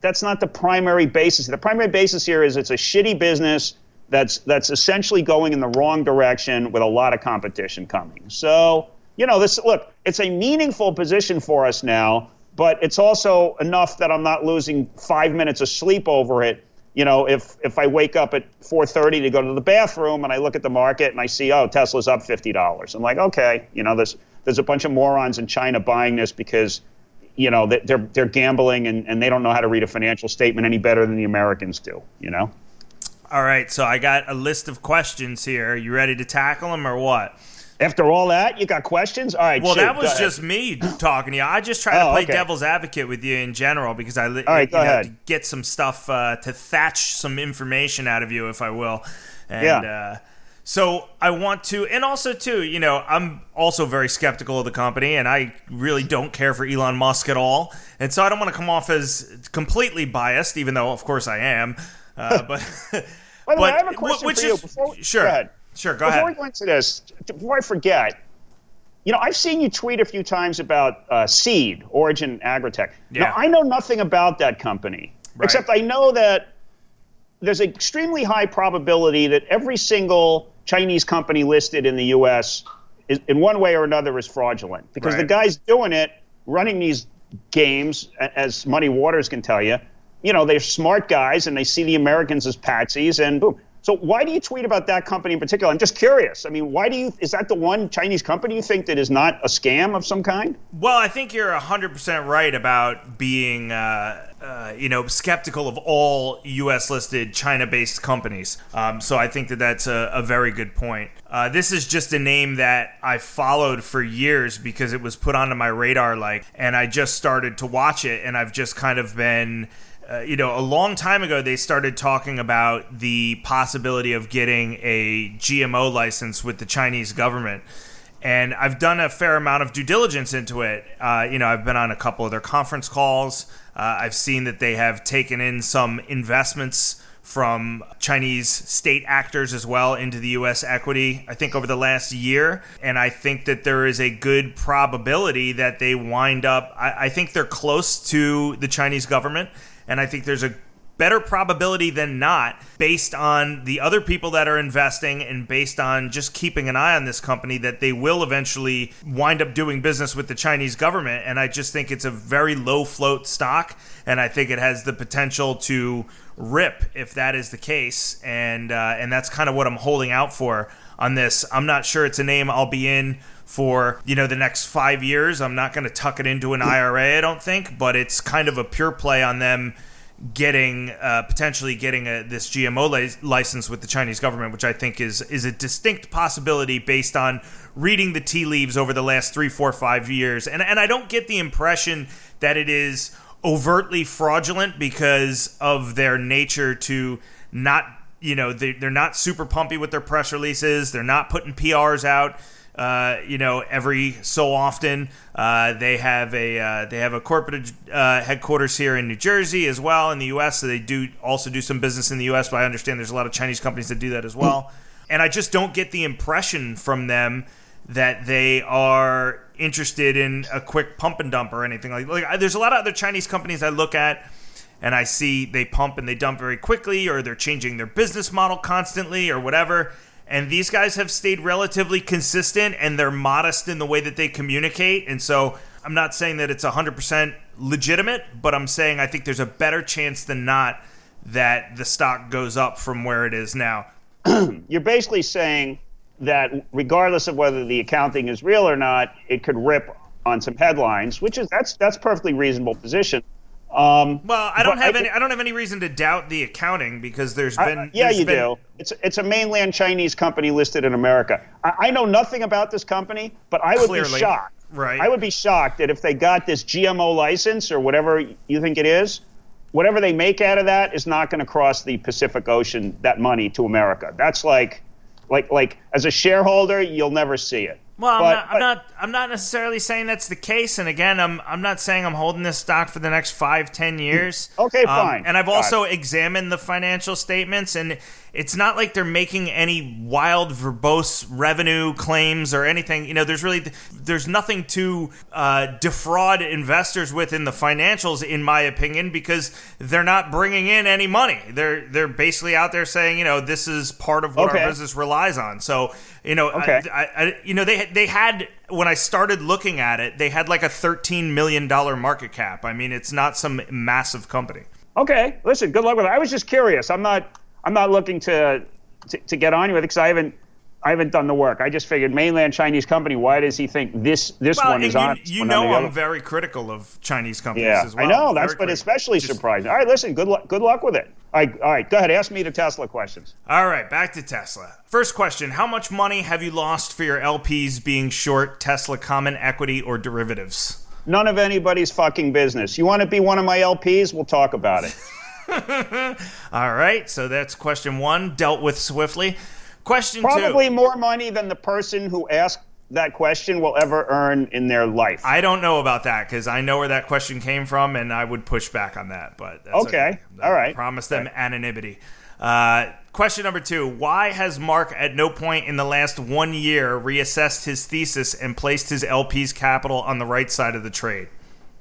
that's not the primary basis. The primary basis here is it's a shitty business that's that's essentially going in the wrong direction with a lot of competition coming. So you know, this look, it's a meaningful position for us now, but it's also enough that I'm not losing five minutes of sleep over it. You know, if if I wake up at 4:30 to go to the bathroom and I look at the market and I see, oh, Tesla's up fifty dollars, I'm like, okay, you know, there's there's a bunch of morons in China buying this because, you know, they're they're gambling and, and they don't know how to read a financial statement any better than the Americans do. You know. All right, so I got a list of questions here. Are you ready to tackle them or what? After all that, you got questions? All right. Well, shoot, that was just me talking to you. I just try to Oh, play okay. devil's advocate with you in general because I, li- All right, you go ahead. to get some stuff uh, to thatch some information out of you, if I will. And, Yeah. Uh, so I want to, and also too, you know, I'm also very skeptical of the company, and I really don't care for Elon Musk at all, and so I don't want to come off as completely biased, even though of course I am. Uh, but By the way, I have a question which for you. is- Before, sure, go ahead. sure, go before ahead. we go into this, before I forget, you know, I've seen you tweet a few times about uh, Seed, Origin Agritech. Yeah. Now, I know nothing about that company, Right. except I know that there's an extremely high probability that every single Chinese company listed in the U.S. Is, in one way or another is fraudulent because the guys doing it, running these games, as Muddy Waters can tell you, you know, they're smart guys and they see the Americans as patsies and boom. So why do you tweet about that company in particular? I'm just curious. I mean, why do you? Is that the one Chinese company you think that is not a scam of some kind? Well, I think you're 100% right about being, uh, uh, you know, skeptical of all U.S. listed China based companies. Um, so I think that that's a, a very good point. Uh, this is just a name that I followed for years because it was put onto my radar, like, and I just started to watch it, and I've just kind of been. Uh, you know, a long time ago, they started talking about the possibility of getting a GMO license with the Chinese government and I've done a fair amount of due diligence into it. Uh, you know, I've been on a couple of their conference calls. Uh, I've seen that they have taken in some investments from Chinese state actors as well into the U.S. equity, I think, over the last year. And I think that there is a good probability that they wind up, I, I think they're close to the Chinese government. And I think there's a better probability than not based on the other people that are investing and based on just keeping an eye on this company that they will eventually wind up doing business with the Chinese government. And I just think it's a very low float stock. And I think it has the potential to rip if that is the case. And uh, and that's kind of what I'm holding out for on this. I'm not sure it's a name I'll be in for you know the next five years. I'm not going to tuck it into an IRA I don't think but it's kind of a pure play on them getting uh, potentially getting a, this GMO li- license with the Chinese government, which I think is is a distinct possibility based on reading the tea leaves over the last three, four, five years. And and I don't get the impression that it is overtly fraudulent because of their nature to not you know they, they're not super pumpy with their press releases. They're not putting prs out uh, you know, every so often. Uh, they have a uh, they have a corporate uh, headquarters here in New Jersey as well in the U.S. So they do also do some business in the U.S. But I understand there's a lot of Chinese companies that do that as well. And I just don't get the impression from them that they are interested in a quick pump and dump or anything like. Like there's a lot of other Chinese companies I look at and I see they pump and they dump very quickly, or they're changing their business model constantly, or whatever. And these guys have stayed relatively consistent and they're modest in the way that they communicate. And so I'm not saying that it's 100% legitimate, but I'm saying I think there's a better chance than not that the stock goes up from where it is now. You're basically saying that regardless of whether the accounting is real or not, it could rip on some headlines, which is that's that's perfectly reasonable position. Um, Well, I don't have I any. I don't have any reason to doubt the accounting because there's been. yeah, there's you been- do. It's it's a mainland Chinese company listed in America. I, I know nothing about this company, but I would Clearly. be shocked. Right. I would be shocked that if they got this GMO license or whatever you think it is, whatever they make out of that is not going to cross the Pacific Ocean. That money to America. That's like, like, like as a shareholder, you'll never see it. Well, I'm, but, not, I'm not. I'm not necessarily saying that's the case. And again, I'm. I'm not saying I'm holding this stock for the next five, ten years. Okay, um, fine. And I've also examined the financial statements, and it's not like they're making any wild verbose revenue claims or anything. You know, there's really there's nothing to uh, defraud investors with in the financials, in my opinion, because they're not bringing in any money. They're they're basically out there saying, you know, this is part of what okay. our business relies on. So, you know, okay. I, I, you know, they they had when I started looking at it, they had like a thirteen million dollar market cap. I mean, it's not some massive company. Okay, listen, good luck with it. I was just curious. I'm not I'm not looking to to, to get on you with it because I haven't I haven't done the work. I just figured mainland Chinese company. Why does he think this this well, one is you, on? You know, I'm very critical of Chinese companies yeah, as well. I know that's but especially just, surprising. All right, listen. Good luck. Good luck with it. All right, all right. Go ahead. Ask me the Tesla questions. All right, back to Tesla. First question: How much money have you lost for your LPs being short Tesla common equity or derivatives? None of anybody's fucking business. You want to be one of my LPs? We'll talk about it. All right, so that's question one, dealt with swiftly. Question Probably two. Probably more money than the person who asked that question will ever earn in their life. I don't know about that because I know where that question came from, and I would push back on that. But okay. okay. all right. Promise them anonymity. Uh, question number two Why has Mark at no point in the last one year reassessed his thesis and placed his LP's capital on the right side of the trade?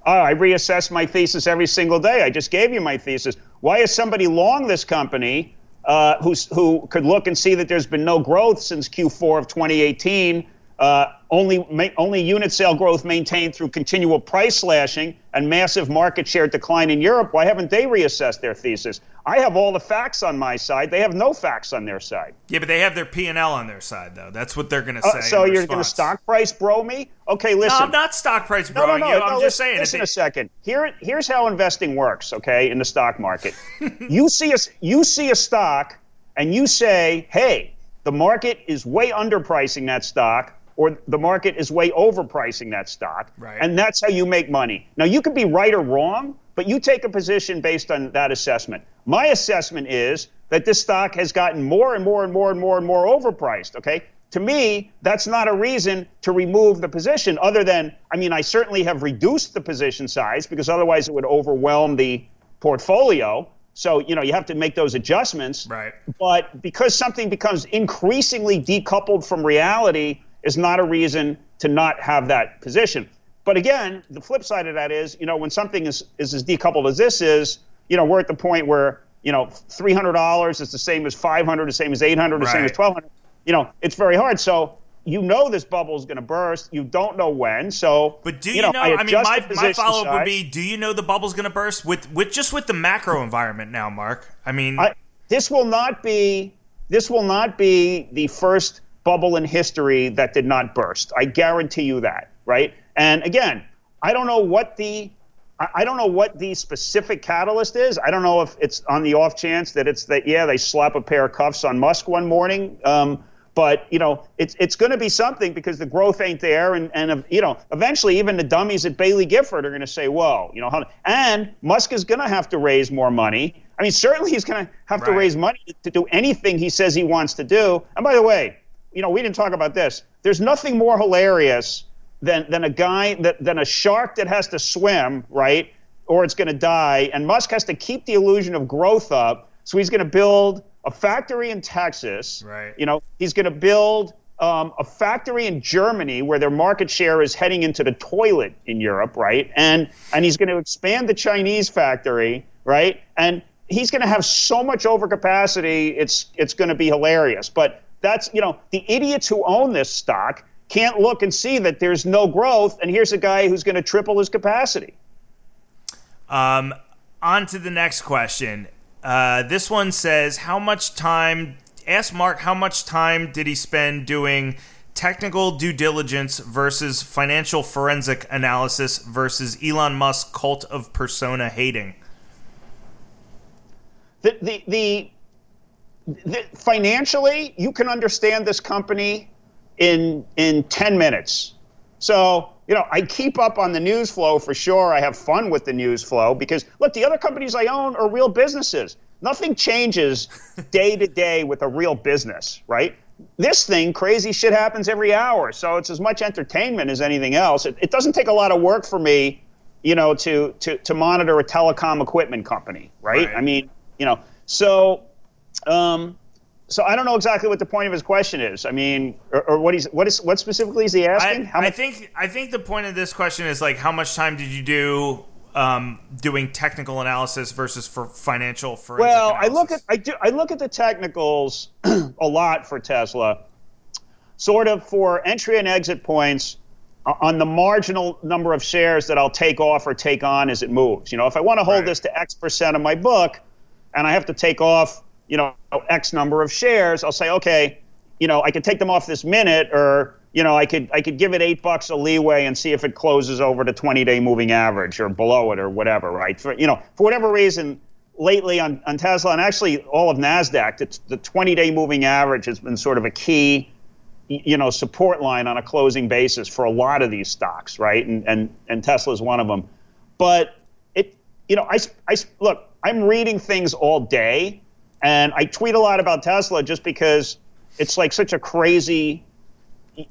Oh, I reassess my thesis every single day. I just gave you my thesis. Why is somebody long this company uh, who could look and see that there's been no growth since Q4 of 2018? Uh, only, ma- only unit sale growth maintained through continual price slashing and massive market share decline in Europe. Why haven't they reassessed their thesis? I have all the facts on my side. They have no facts on their side. Yeah, but they have their P and L on their side, though. That's what they're going to uh, say. Uh, so you're going to stock price bro me? Okay, listen. No, I'm not stock price bro. No, no, no, no I'm just saying. Listen a second. Here, here's how investing works. Okay, in the stock market, you see a you see a stock, and you say, "Hey, the market is way underpricing that stock." Or the market is way overpricing that stock. Right. And that's how you make money. Now, you could be right or wrong, but you take a position based on that assessment. My assessment is that this stock has gotten more and more and more and more and more overpriced, okay? To me, that's not a reason to remove the position, other than, I mean, I certainly have reduced the position size because otherwise it would overwhelm the portfolio. So, you know, you have to make those adjustments. Right. But because something becomes increasingly decoupled from reality, is not a reason to not have that position. But again, the flip side of that is, you know, when something is, is as decoupled as this is, you know, we're at the point where, you know, $300 is the same as 500, the same as 800, the right. same as 1200. You know, it's very hard. So you know this bubble is going to burst. You don't know when. So, but do you, you know, know? I, I mean, my, my follow up would be: Do you know the bubble's going to burst with with just with the macro environment now, Mark? I mean, I, this will not be this will not be the first bubble in history that did not burst. I guarantee you that, right? And again, I don't know what the I don't know what the specific catalyst is. I don't know if it's on the off chance that it's that yeah they slap a pair of cuffs on Musk one morning. Um, but you know it's it's going to be something because the growth ain't there, and and you know eventually even the dummies at Baillie Gifford are going to say, whoa, you know, how, and Musk is going to have to raise more money. I mean, certainly he's going to have right. to raise money to do anything he says he wants to do. And by the way, you know, we didn't talk about this. There's nothing more hilarious than than a guy that than a shark that has to swim, right? Or it's going to die. And Musk has to keep the illusion of growth up. So he's going to build a factory in Texas. Right. You know, he's going to build um, a factory in Germany where their market share is heading into the toilet in Europe, right? And and he's going to expand the Chinese factory, right? And he's going to have so much overcapacity, it's it's going to be hilarious. But that's, you know, the idiots who own this stock can't look and see that there's no growth, and here's a guy who's going to triple his capacity. Um, on to the next question. Uh, this one says, How much time, ask Mark, how much time did he spend doing technical due diligence versus financial forensic analysis versus Elon Musk cult of persona hating? The, the, the financially, you can understand this company in in 10 minutes. So, you know, I keep up on the news flow for sure. I have fun with the news flow because look, the other companies I own are real businesses. Nothing changes day to day with a real business, right? this thing, crazy shit happens every hour. So it's as much entertainment as anything else. It, it doesn't take a lot of work for me, you know, to, to, to monitor a telecom equipment company, right? right. I mean, you know, so, um, so I don't know exactly what the point of his question is. I mean, or, or what he's what is what specifically is he asking? I, I, think I think the point of this question is like how much time did you do um, doing technical analysis versus for financial forensic well analysis? i look at i do i look at the technicals a lot for tesla sort of for entry and exit points on the marginal number of shares that i'll take off or take on as it moves you know if i want to hold right. this to x percent of my book and i have to take off you know x number of shares i'll say okay you know i could take them off this minute or you know, I could I could give it eight bucks a leeway and see if it closes over the 20-day moving average or below it or whatever, right? For, you know, for whatever reason, lately on, on Tesla and actually all of Nasdaq, the 20-day moving average has been sort of a key, you know, support line on a closing basis for a lot of these stocks, right? And and and Tesla is one of them. But it, you know, I I look, I'm reading things all day, and I tweet a lot about Tesla just because it's like such a crazy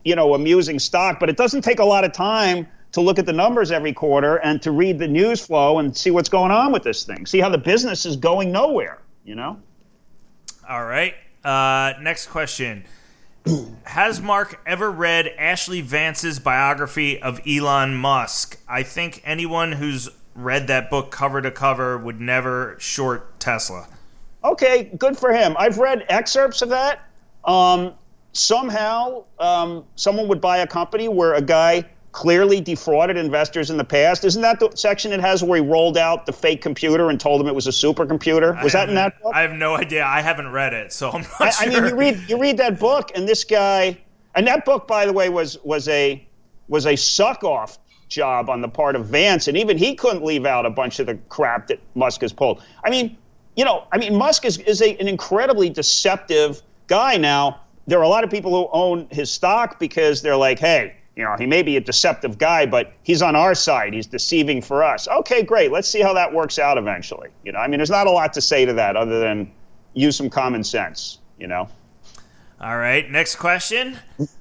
you know, amusing stock, but it doesn't take a lot of time to look at the numbers every quarter and to read the news flow and see what's going on with this thing. See how the business is going nowhere, you know? All right. Uh, next question. Has Mark ever read Ashley Vance's biography of Elon Musk? I think anyone who's read that book cover to cover would never short Tesla. Okay, good for him. I've read excerpts of that. Um, somehow um, someone would buy a company where a guy clearly defrauded investors in the past. Isn't that the section it has where he rolled out the fake computer and told them it was a supercomputer? Was that in that book? I have no idea. I haven't read it, so I'm not I, sure. I mean, you read you read that book, and this guy, and that book, by the way, was was a was a suck off job on the part of Vance, and even he couldn't leave out a bunch of the crap that Musk has pulled. I mean, you know, I mean, Musk is is a, an incredibly deceptive guy now there are a lot of people who own his stock because they're like, hey, you know, he may be a deceptive guy, but he's on our side. He's deceiving for us. Okay, great. Let's see how that works out eventually. You know, I mean, there's not a lot to say to that other than use some common sense. You know. All right. Next question.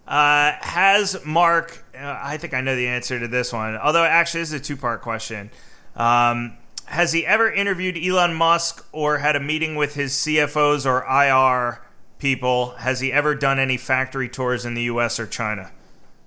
Uh, has Mark? Uh, I think I know the answer to this one. Although actually, this is a two-part question. Um, has he ever interviewed Elon Musk or had a meeting with his CFOs or IR? people, has he ever done any factory tours in the U.S. or China?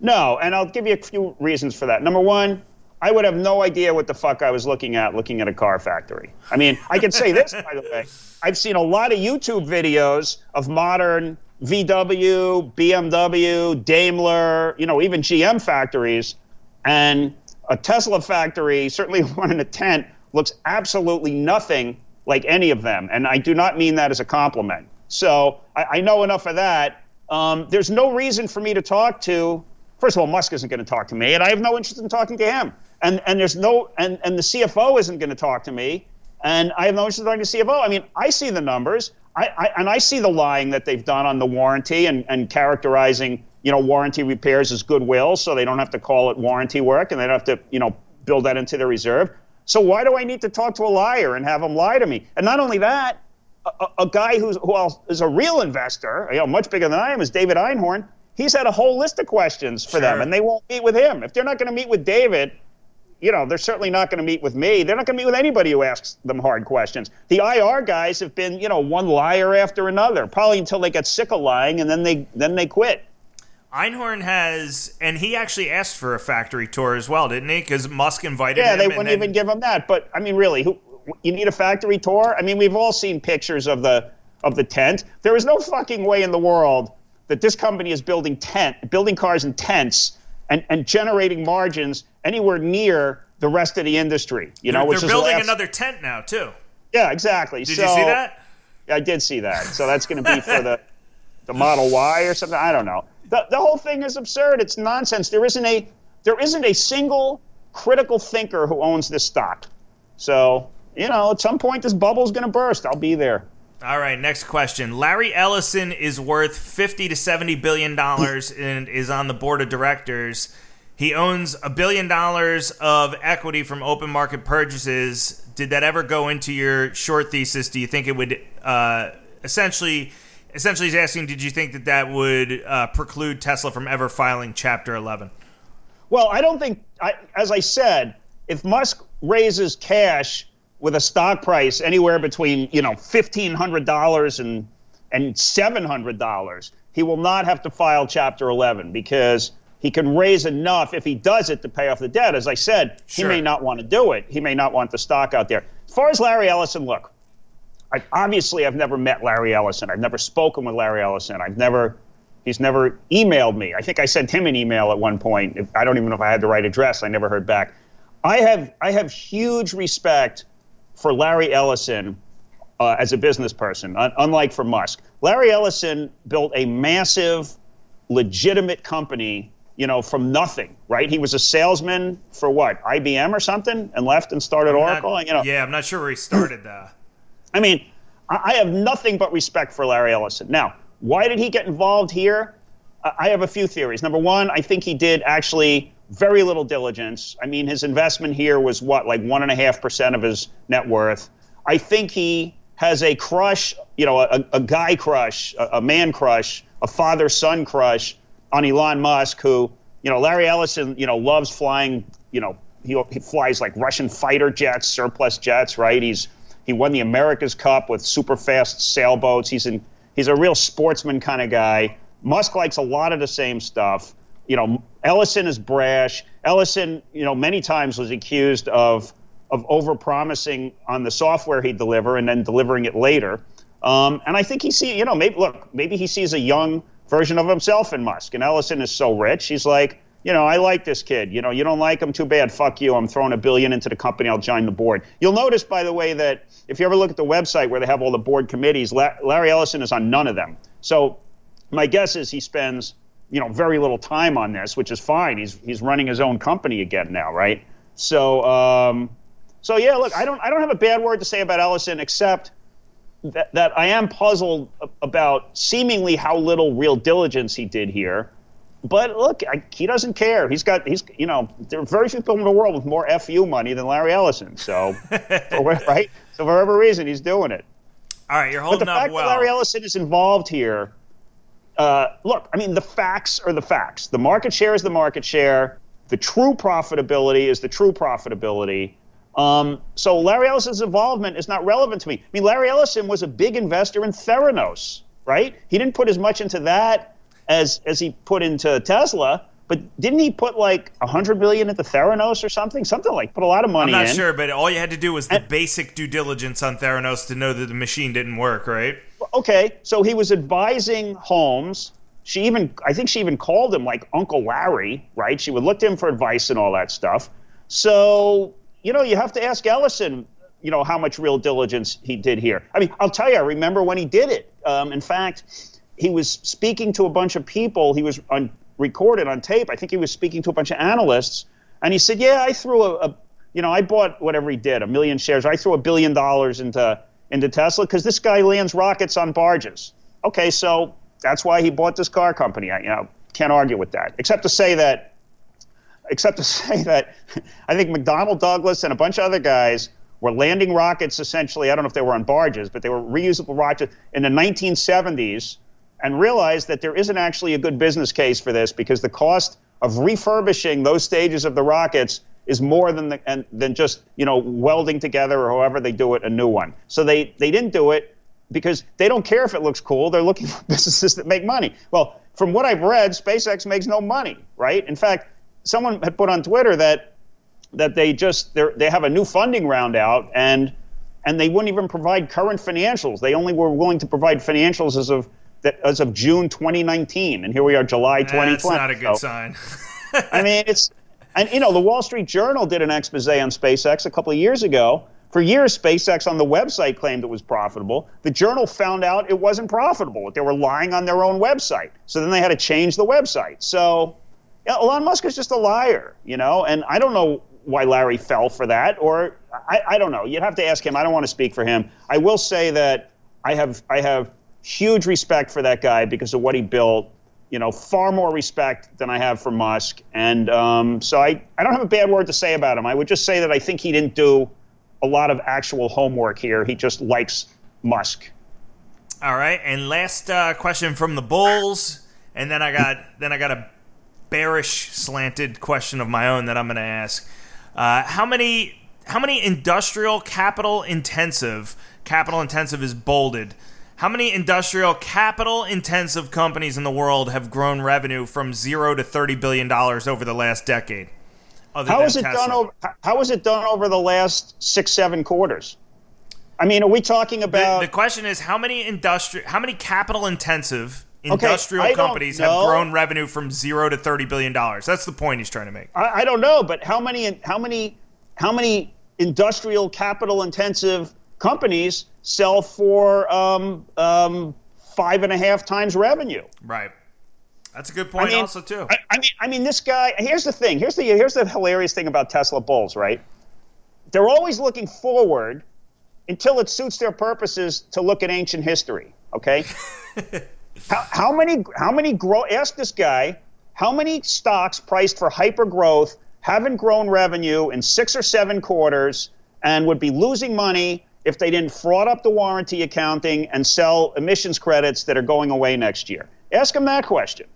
No, and I'll give you a few reasons for that. Number one, I would have no idea what the fuck I was looking at looking at a car factory. I mean, I can say this, by the way. I've seen a lot of YouTube videos of modern VW, BMW, Daimler, you know, even GM factories. And a Tesla factory, certainly one in a tent, looks absolutely nothing like any of them. And I do not mean that as a compliment. So I, I know enough of that. Um, there's no reason for me to talk to. First of all, Musk isn't going to talk to me, and I have no interest in talking to him. And and there's no and and the CFO isn't going to talk to me, and I have no interest in talking to CFO. I mean, I see the numbers. I, I, and I see the lying that they've done on the warranty and, and characterizing you know warranty repairs as goodwill, so they don't have to call it warranty work and they don't have to you know build that into their reserve. So why do I need to talk to a liar and have him lie to me? And not only that, a, a guy who's, who is a real investor, you know, much bigger than I am, is David Einhorn. He's had a whole list of questions for sure. them, and they won't meet with him. If they're not going to meet with David, you know, they're certainly not going to meet with me. They're not going to meet with anybody who asks them hard questions. The IR guys have been, you know, one liar after another, probably until they get sick of lying, and then they then they quit. Einhorn has, and he actually asked for a factory tour as well, didn't he? Because Musk invited yeah, him. Yeah, they wouldn't then... even give him that. But I mean, really, who you need a factory tour? I mean, we've all seen pictures of the of the tent. There is no fucking way in the world that this company is building tent, building cars in tents, and, and generating margins anywhere near the rest of the industry. You know, they're, they're building another tent now too. Yeah, exactly. Did so, you see that? I did see that. So that's going to be for the the Model Y or something. I don't know. The the whole thing is absurd. It's nonsense. There isn't a there isn't a single critical thinker who owns this stock. So you know, at some point this bubble is going to burst. I'll be there. All right, next question. Larry Ellison is worth 50 to 70 billion dollars and is on the board of directors. He owns a billion dollars of equity from open market purchases. Did that ever go into your short thesis? Do you think it would uh, essentially essentially, he's asking, did you think that that would uh, preclude Tesla from ever filing Chapter 11? Well, I don't think, I, as I said, if Musk raises cash with a stock price anywhere between you know fifteen hundred dollars and and seven hundred dollars, he will not have to file Chapter 11 because he can raise enough if he does it to pay off the debt. As I said, sure. he may not want to do it. He may not want the stock out there. As far as Larry Ellison, look, I, obviously I've never met Larry Ellison. I've never spoken with Larry Ellison. I've never he's never emailed me. I think I sent him an email at one point. If, I don't even know if I had the right address. I never heard back. I have I have huge respect for Larry Ellison uh, as a business person, un- unlike for Musk. Larry Ellison built a massive, legitimate company, you know, from nothing, right? He was a salesman for what, IBM or something, and left and started I'm Oracle. Not, you know, yeah, I'm not sure where he started that. I mean, I have nothing but respect for Larry Ellison. Now, why did he get involved here? I have a few theories. Number one, I think he did actually very little diligence. I mean, his investment here was what, like one and a half percent of his net worth. I think he has a crush, you know, a, a guy crush, a, a man crush, a father son crush on Elon Musk, who, you know, Larry Ellison, you know, loves flying, you know, he, he flies like Russian fighter jets, surplus jets, right? He's he won the America's Cup with super fast sailboats. He's in he's a real sportsman kind of guy. Musk likes a lot of the same stuff. You know, Ellison is brash. Ellison, you know, many times was accused of of overpromising on the software he'd deliver and then delivering it later. Um, and I think he see, you know, maybe look, maybe he sees a young version of himself in Musk. And Ellison is so rich, he's like, you know, I like this kid. You know, you don't like him, too bad. Fuck you. I'm throwing a billion into the company. I'll join the board. You'll notice, by the way, that if you ever look at the website where they have all the board committees, Larry Ellison is on none of them. So my guess is he spends, you know, very little time on this, which is fine. He's he's running his own company again now, right? So um, so yeah, look, I don't I don't have a bad word to say about Ellison except that, that I am puzzled about seemingly how little real diligence he did here. But look, I, he doesn't care. He's got he's you know there are very few people in the world with more fu money than Larry Ellison. So right, so for whatever reason he's doing it. All right, you're holding but the fact well. that Larry Ellison is involved here. Uh, look, I mean, the facts are the facts. The market share is the market share. The true profitability is the true profitability. Um, so Larry Ellison's involvement is not relevant to me. I mean, Larry Ellison was a big investor in Theranos, right? He didn't put as much into that as as he put into Tesla. But didn't he put like a hundred million into Theranos or something? Something like put a lot of money. I'm not in. sure, but all you had to do was the and, basic due diligence on Theranos to know that the machine didn't work, right? Okay, so he was advising Holmes. She even, I think, she even called him like Uncle Larry, right? She would look to him for advice and all that stuff. So you know, you have to ask Ellison, you know, how much real diligence he did here. I mean, I'll tell you, I remember when he did it. Um, in fact, he was speaking to a bunch of people. He was on, recorded on tape. I think he was speaking to a bunch of analysts, and he said, "Yeah, I threw a, a you know, I bought whatever he did, a million shares. I threw a billion dollars into into Tesla because this guy lands rockets on barges. Okay, so that's why he bought this car company. I, you know, can't argue with that, except to say that except to say that I think McDonnell Douglas and a bunch of other guys were landing rockets essentially. I don't know if they were on barges, but they were reusable rockets in the 1970s and realized that there isn't actually a good business case for this because the cost of refurbishing those stages of the rockets is more than the, and, than just you know welding together or however they do it a new one. So they they didn't do it because they don't care if it looks cool. They're looking for businesses that make money. Well, from what I've read, SpaceX makes no money, right? In fact, someone had put on Twitter that that they just they have a new funding round out and and they wouldn't even provide current financials. They only were willing to provide financials as of as of June 2019, and here we are, July 2020. That's not a good so, sign. I mean, it's and you know the Wall Street Journal did an expose on SpaceX a couple of years ago. For years, SpaceX on the website claimed it was profitable. The Journal found out it wasn't profitable. They were lying on their own website. So then they had to change the website. So yeah, Elon Musk is just a liar, you know, and I don't know why Larry fell for that, or I, I don't know. You'd have to ask him. I don't want to speak for him. I will say that I have I have huge respect for that guy because of what he built. You know, far more respect than I have for Musk, and um, so I, I don't have a bad word to say about him. I would just say that I think he didn't do a lot of actual homework here. He just likes Musk. All right, and last uh, question from the Bulls, and then I got then I got a bearish slanted question of my own that I'm going to ask. Uh, how many how many industrial capital intensive capital intensive is bolded? How many industrial capital intensive companies in the world have grown revenue from zero to thirty billion dollars over the last decade? How is it Tesla? done over? How it done over the last six seven quarters? I mean, are we talking about? The, the question is how many industrial, how many capital intensive industrial okay, companies have grown revenue from zero to thirty billion dollars? That's the point he's trying to make. I, I, don't know, but how many, how many, how many industrial capital intensive companies sell for um, um, five and a half times revenue? Right. That's a good point, I mean, also too. I, I mean, I mean, this guy. Here's the thing. Here's the here's the hilarious thing about Tesla bulls, right? They're always looking forward until it suits their purposes to look at ancient history. Okay. how, how many? How many grow? Ask this guy. How many stocks priced for hyper growth haven't grown revenue in six or seven quarters and would be losing money if they didn't fraud up the warranty accounting and sell emissions credits that are going away next year? Ask them that question.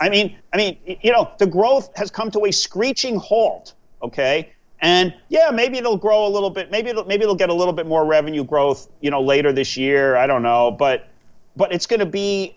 I mean, I mean, you know, the growth has come to a screeching halt. Okay, and yeah, maybe it'll grow a little bit. Maybe it'll maybe it'll get a little bit more revenue growth, you know, later this year. I don't know, but but it's going to be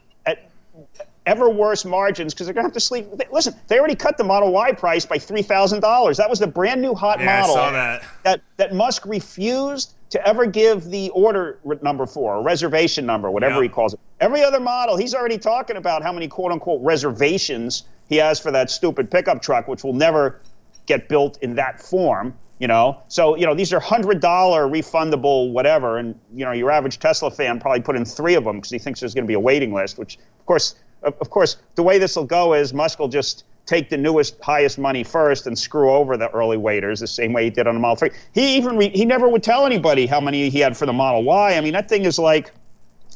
ever worse margins because they're going to have to sleep. Listen, they already cut the Model Y price by three thousand dollars. That was the brand new hot yeah, model that. that that Musk refused to ever give the order number for, a reservation number, whatever he calls it. Every other model, he's already talking about how many quote unquote reservations he has for that stupid pickup truck, which will never get built in that form. You know, so you know these are hundred dollar refundable whatever, and you know your average Tesla fan probably put in three of them because he thinks there's going to be a waiting list. Which, of course, of course, the way this will go is Musk will just take the newest, highest money first and screw over the early waiters the same way he did on the Model 3. He even re- he never would tell anybody how many he had for the Model Y. I mean, that thing is like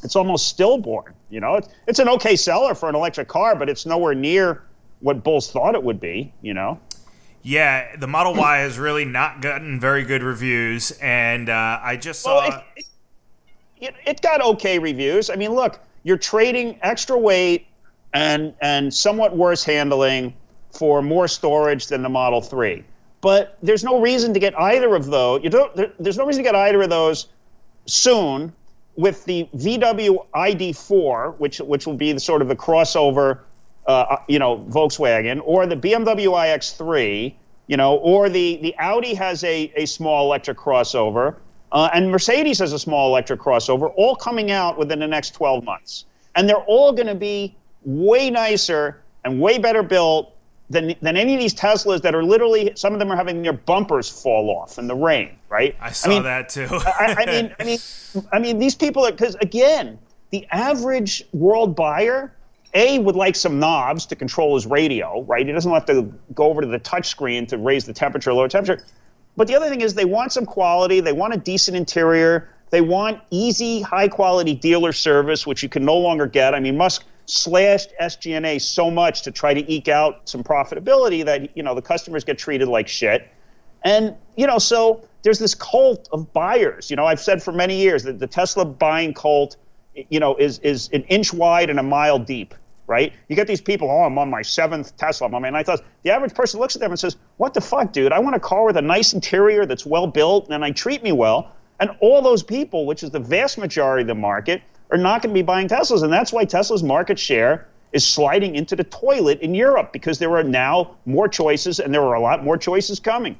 it's almost stillborn. You know, it's, it's an okay seller for an electric car, but it's nowhere near what Bulls thought it would be. You know. Yeah, the Model Y has really not gotten very good reviews, and uh, I just saw. Well, it, it, it got okay reviews. I mean, look, you're trading extra weight and and somewhat worse handling for more storage than the Model 3. But there's no reason to get either of those. You don't. There, there's no reason to get either of those soon with the VW ID4, which which will be the sort of the crossover, uh, you know, Volkswagen, or the BMW iX3, you know, or the the Audi has a a small electric crossover, uh, and Mercedes has a small electric crossover, all coming out within the next 12 months, and they're all going to be way nicer and way better built than, than any of these Teslas that are literally some of them are having their bumpers fall off in the rain, right? I saw I mean, that too. I, I, mean, I mean, I mean, these people are because again, the average world buyer, a would like some knobs to control his radio, right? He doesn't have to go over to the touch screen to raise the temperature, or lower temperature. But the other thing is they want some quality, they want a decent interior, they want easy, high quality dealer service, which you can no longer get. I mean, Musk slashed SG&A so much to try to eke out some profitability that you know the customers get treated like shit. And you know, so there's this cult of buyers. You know, I've said for many years that the Tesla buying cult, you know, is is an inch wide and a mile deep. Right? You get these people. Oh, I'm on my seventh Tesla. On my ninth Tesla. The average person looks at them and says, "What the fuck, dude? I want a car with a nice interior that's well built and I treat me well." And all those people, which is the vast majority of the market, are not going to be buying Teslas. And that's why Tesla's market share is sliding into the toilet in Europe because there are now more choices and there are a lot more choices coming.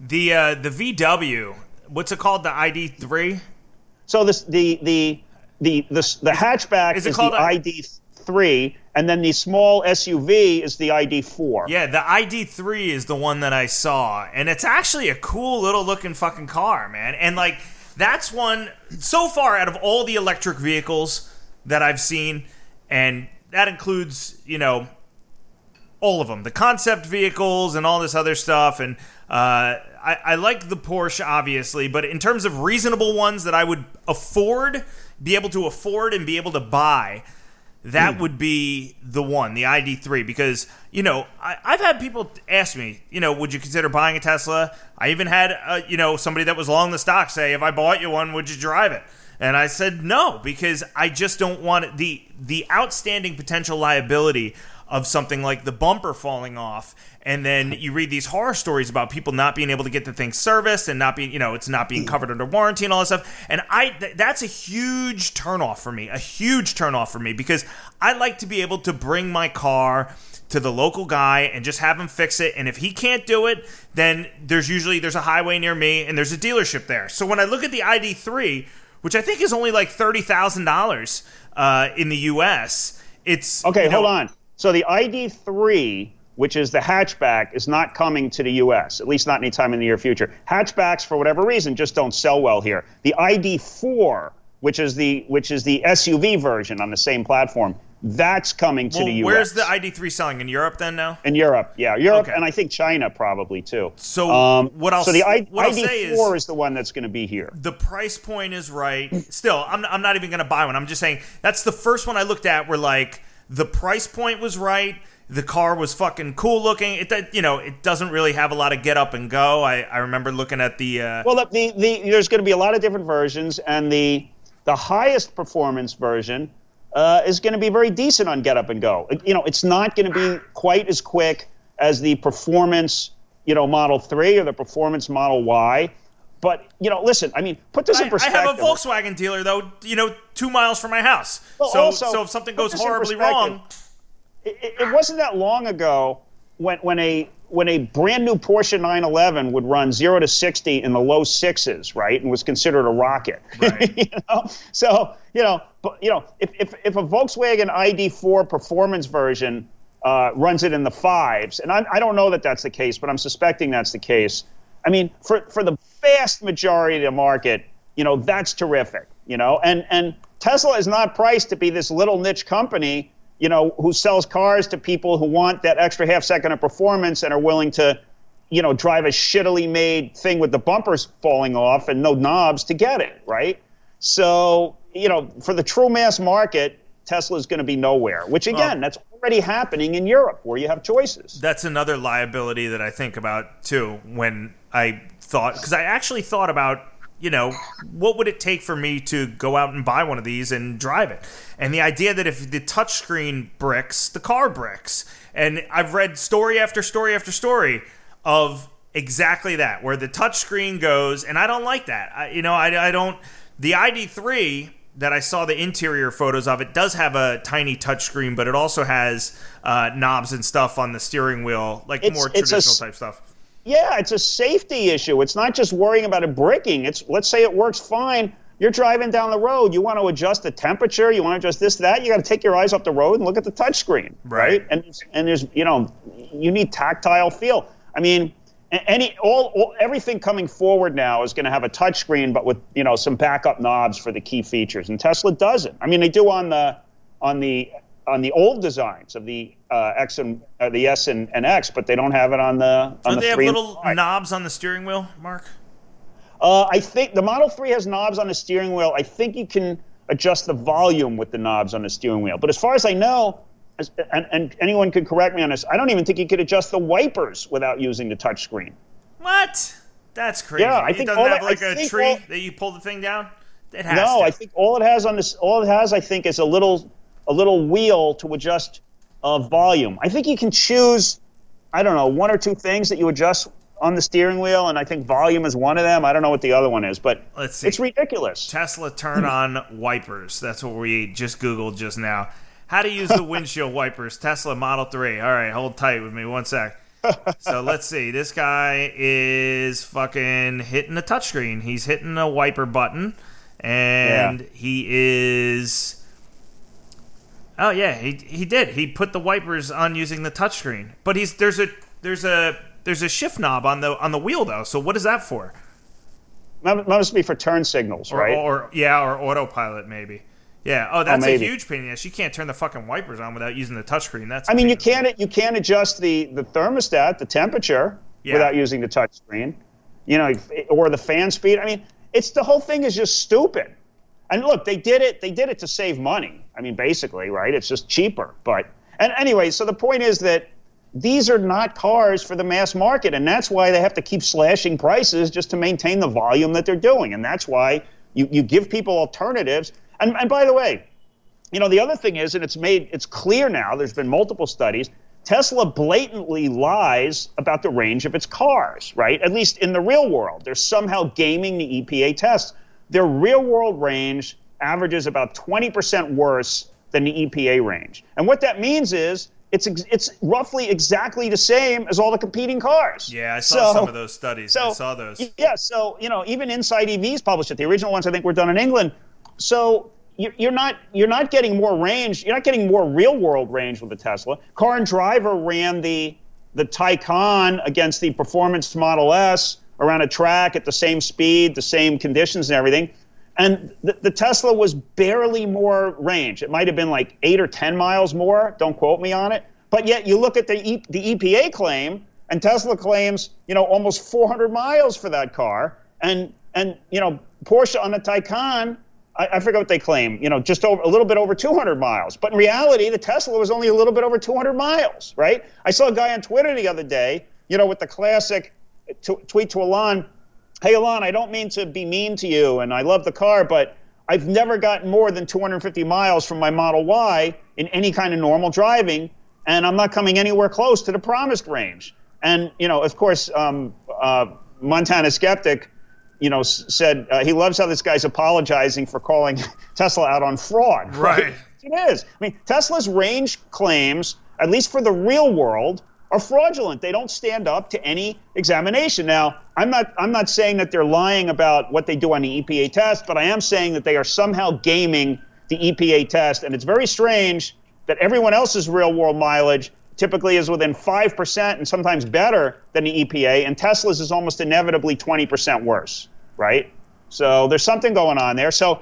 The uh, the VW, what's it called? The ID3. So this the the the the, the hatchback is, is the ID3, and then the small SUV is the ID4. Yeah, the ID3 is the one that I saw, and it's actually a cool little looking fucking car, man. And like that's one so far out of all the electric vehicles that I've seen, and that includes you know all of them, the concept vehicles and all this other stuff. And uh, I, I like the Porsche, obviously, but in terms of reasonable ones that I would afford, be able to afford, and be able to buy that mm. would be the one, the ID3, because you know I, have had people ask me, you know, would you consider buying a Tesla? I even had, uh, you know, somebody that was long the stock say, if I bought you one, would you drive it? And I said no because I just don't want the the outstanding potential liability of something like the bumper falling off. And then you read these horror stories about people not being able to get the thing serviced and not being you know it's not being covered under warranty and all that stuff. And i th- that's a huge turnoff for me a huge turnoff for me because i like to be able to bring my car to the local guy and just have him fix it. And if he can't do it then there's usually there's a highway near me and there's a dealership there. So when i look at the id3 which i think is only like $30000 uh, in the us it's okay you know, hold on so the ID3, which is the hatchback, is not coming to the U.S. At least not anytime in the near future. Hatchbacks, for whatever reason, just don't sell well here. The ID4, which is the which is the SUV version on the same platform, that's coming to well, the U.S. Where's the ID3 selling in Europe then now? In Europe, yeah, Europe, Okay. and I think China probably too. So Um, what I'll so the I, what I'll ID4 say is is the one that's going to be here. the price point is right. Still, I'm, I'm not even going to buy one. I'm just saying that's the first one I looked at where like the price point was right. The car was fucking cool looking. It you know it doesn't really have a lot of get up and go. I, I remember looking at the uh, Well, the, the, the there's going to be a lot of different versions, and the the highest performance version uh, is going to be very decent on Get Up and Go. You know, it's not going to be quite as quick as the performance, you know, Model Three or the performance Model Y. But you know, listen, I mean, put this I, in perspective. I have a Volkswagen dealer though. You know, two miles from my house. Well, so also, so if something goes horribly wrong, it, it- wasn't that long ago when, when a when a brand new Porsche 911 would run zero to 60 in the low sixes, right, and was considered a rocket. Right. you know, so you know, but you know, if if, if a Volkswagen ID4 performance version uh, runs it in the fives, and I, I don't know that that's the case, but I'm suspecting that's the case. I mean, for for the vast majority of the market, you know, that's terrific. You know, and and Tesla is not priced to be this little niche company you know, who sells cars to people who want that extra half second of performance and are willing to, you know, drive a shittily made thing with the bumpers falling off and no knobs to get it, right? So, you know, for the true mass market, Tesla is going to be nowhere, which again, that's already happening in Europe where you have choices. that's another liability that I think about too when I thought because I actually thought about you know what would it take for me to go out and buy one of these and drive it and the idea that if the touchscreen bricks the car bricks and I've read story after story after story of exactly that where the touchscreen goes and I don't like that I, you know I, I don't the ID3 that I saw the interior photos of it does have a tiny touchscreen, but it also has uh, knobs and stuff on the steering wheel, like It's- more it's traditional s- type stuff. Yeah, it's a safety issue. It's not just worrying about it bricking. It's let's say it works fine. You're driving down the road. You want to adjust the temperature. You want to adjust this, that. You got to take your eyes off the road and look at the touchscreen, Right. right? And and there's you know you need tactile feel. I mean, any all, all everything coming forward now is going to have a touchscreen, but with you know some backup knobs for the key features. And Tesla doesn't. I mean, they do on the on the on the old designs of the uh, X and uh, the S and, and X, but they don't have it on the Don't the they have three little knobs on the steering wheel, Mark? Uh, I think the Model 3 has knobs on the steering wheel. I think you can adjust the volume with the knobs on the steering wheel. But as far as I know, as, and, and anyone can correct me on this, I don't even think you could adjust the wipers without using the touchscreen. What? That's crazy. Yeah, I it think doesn't all have that- like I a think tree all- that you pull the thing down. It has No, to. I think all it has on this, all it has, I think, is a little, a little wheel to adjust uh, volume. I think you can choose, I don't know, one or two things that you adjust on the steering wheel, and I think volume is one of them. I don't know what the other one is, but Let's see. it's ridiculous. Tesla turn on wipers. That's what we just Googled just now. How to use the windshield wipers. Tesla Model 3. All right, hold tight with me one sec. so let's see. This guy is fucking hitting the touchscreen. He's hitting a wiper button, and Yeah. he is. Oh yeah, he he did. He put the wipers on using the touchscreen. But he's there's a there's a there's a shift knob on the on the wheel though. So what is that for? Must be for turn signals, Or, right? or yeah, or autopilot maybe. Yeah. Oh, that's oh, a huge pain in the ass. You can't turn the fucking wipers on without using the touchscreen. That's. I mean, you can't you can't adjust the the thermostat, the temperature, Yeah. without using the touchscreen. You know, or the fan speed. I mean, it's the whole thing is just stupid. And look, they did it. They did it to save money. I mean, basically, right? It's just cheaper. But and anyway, so the point is that these are not cars for the mass market, and that's why they have to keep slashing prices just to maintain the volume that they're doing, and that's why You you give people alternatives. And and by the way, you know the other thing is, and it's made it's clear now. There's been multiple studies. Tesla blatantly lies about the range of its cars, right? At least in the real world. They're somehow gaming the EPA tests. Their real world range averages about 20% worse than the EPA range. And what that means is it's it's roughly exactly the same as all the competing cars. Yeah, I saw so, some of those studies. So, I saw those. Yeah, so you know, even Inside EVs published it. The original ones I think were done in England. So you're not you're not getting more range. You're not getting more real world range with the Tesla. Car and Driver ran the the Taycan against the Performance Model S around a track at the same speed, the same conditions, and everything. And the, the, Tesla was barely more range. It might have been like eight or 10 miles more. Don't quote me on it. But yet you look at the, e, the EPA claim, and Tesla claims, you know, almost 400 miles for that car. And, and you know, Porsche on the Taycan, I, I forget what they claim, you know, just over, a little bit over 200 miles. But in reality, the Tesla was only a little bit over 200 miles, right? I saw a guy on Twitter the other day, you know, with the classic t- tweet to Elon hey, Elon, I don't mean to be mean to you, and I love the car, but I've never gotten more than 250 miles from my Model Y in any kind of normal driving, and I'm not coming anywhere close to the promised range. And, you know, of course, um, uh, Montana Skeptic, you know, said uh, he loves how this guy's apologizing for calling Tesla out on fraud. Right. right. It is. I mean, Tesla's range claims, at least for the real world, are fraudulent. They don't stand up to any examination. Now, I'm not I'm not saying that they're lying about what they do on the EPA test, but I am saying that they are somehow gaming the EPA test, and it's very strange that everyone else's real world mileage typically is within 5% and sometimes better than the EPA, and Tesla's is almost inevitably 20% worse, right? So there's something going on there. So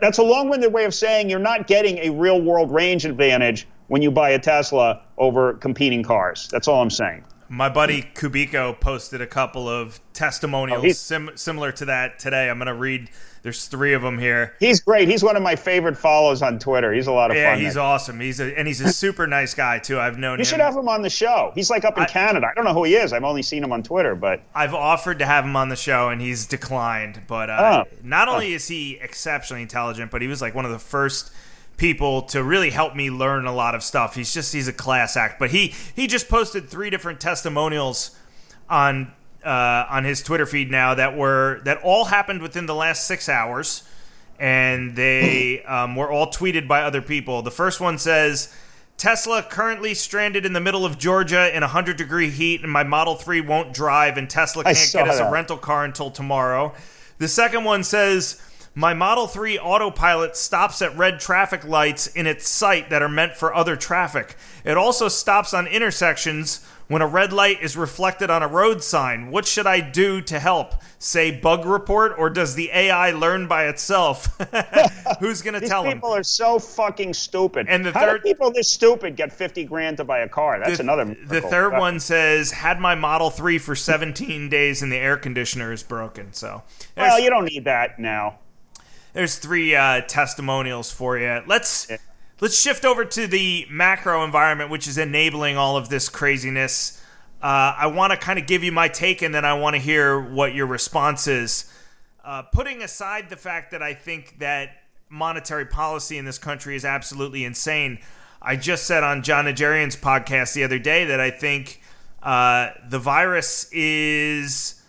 that's a long winded way of saying you're not getting a real world range advantage when you buy a Tesla over competing cars. That's all I'm saying. My buddy Keubiko posted a couple of testimonials oh, sim- similar to that today. I'm going to read. There's three of them here. He's great. He's one of my favorite follows on Twitter. He's a lot of yeah, fun. Yeah, he's awesome. He's a, and he's a super nice guy too. I've known. You him. should have him on the show. He's like up in I, Canada. I don't know who he is. I've only seen him on Twitter, but I've offered to have him on the show and he's declined. But uh, oh. not only is he exceptionally intelligent, but he was like one of the first people to really help me learn a lot of stuff. He's just he's a class act. But he he just posted three different testimonials on uh, on his Twitter feed now that were that all happened within the last six hours, and they um, were all tweeted by other people. The first one says. Tesla currently stranded in the middle of Georgia in 100 degree heat, and my Model 3 won't drive, and Tesla can't get us that. a rental car until tomorrow. The second one says my Model 3 autopilot stops at red traffic lights in its sight that are meant for other traffic. It also stops on intersections when a red light is reflected on a road sign. What should I do to help? Say bug report, or does the AI learn by itself? Who's going to tell them? People are so fucking stupid. And the How third, people this stupid get 50 grand to buy a car? That's the, another. The third one says, had my Model 3 for 17 days and the air conditioner is broken. So, well, you don't need that now there's three uh, testimonials for you. Let's yeah. let's shift over to the macro environment, which is enabling all of this craziness. Uh, I want to kind of give you my take, and then I want to hear what your response is. Uh, putting aside the fact that I think that monetary policy in this country is absolutely insane, I just said on Jon Najarian's podcast the other day that I think uh, the virus is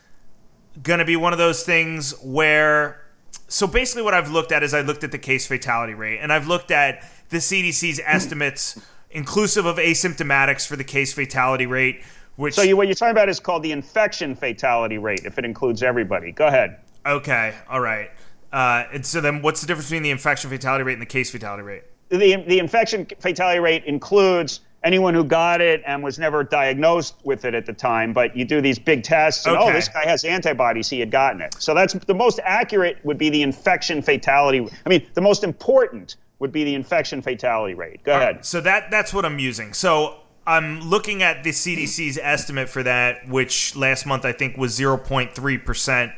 going to be one of those things where so basically, what I've looked at is I looked at the case fatality rate, and I've looked at the CDC's estimates, inclusive of asymptomatics, for the case fatality rate. Which so you, what you're talking about is called the infection fatality rate, if it includes everybody. Go ahead. Okay, all right. Uh, and so then, what's the difference between the infection fatality rate and the case fatality rate? The the infection fatality rate includes anyone who got it and was never diagnosed with it at the time, but you do these big tests and oh, okay. oh, this guy has antibodies, he had gotten it. So that's the most accurate would be the infection fatality. I mean, the most important would be the infection fatality rate. Go uh, ahead. so that that's what I'm using. So I'm looking at the CDC's estimate for that, which last month I think was 0.3 percent,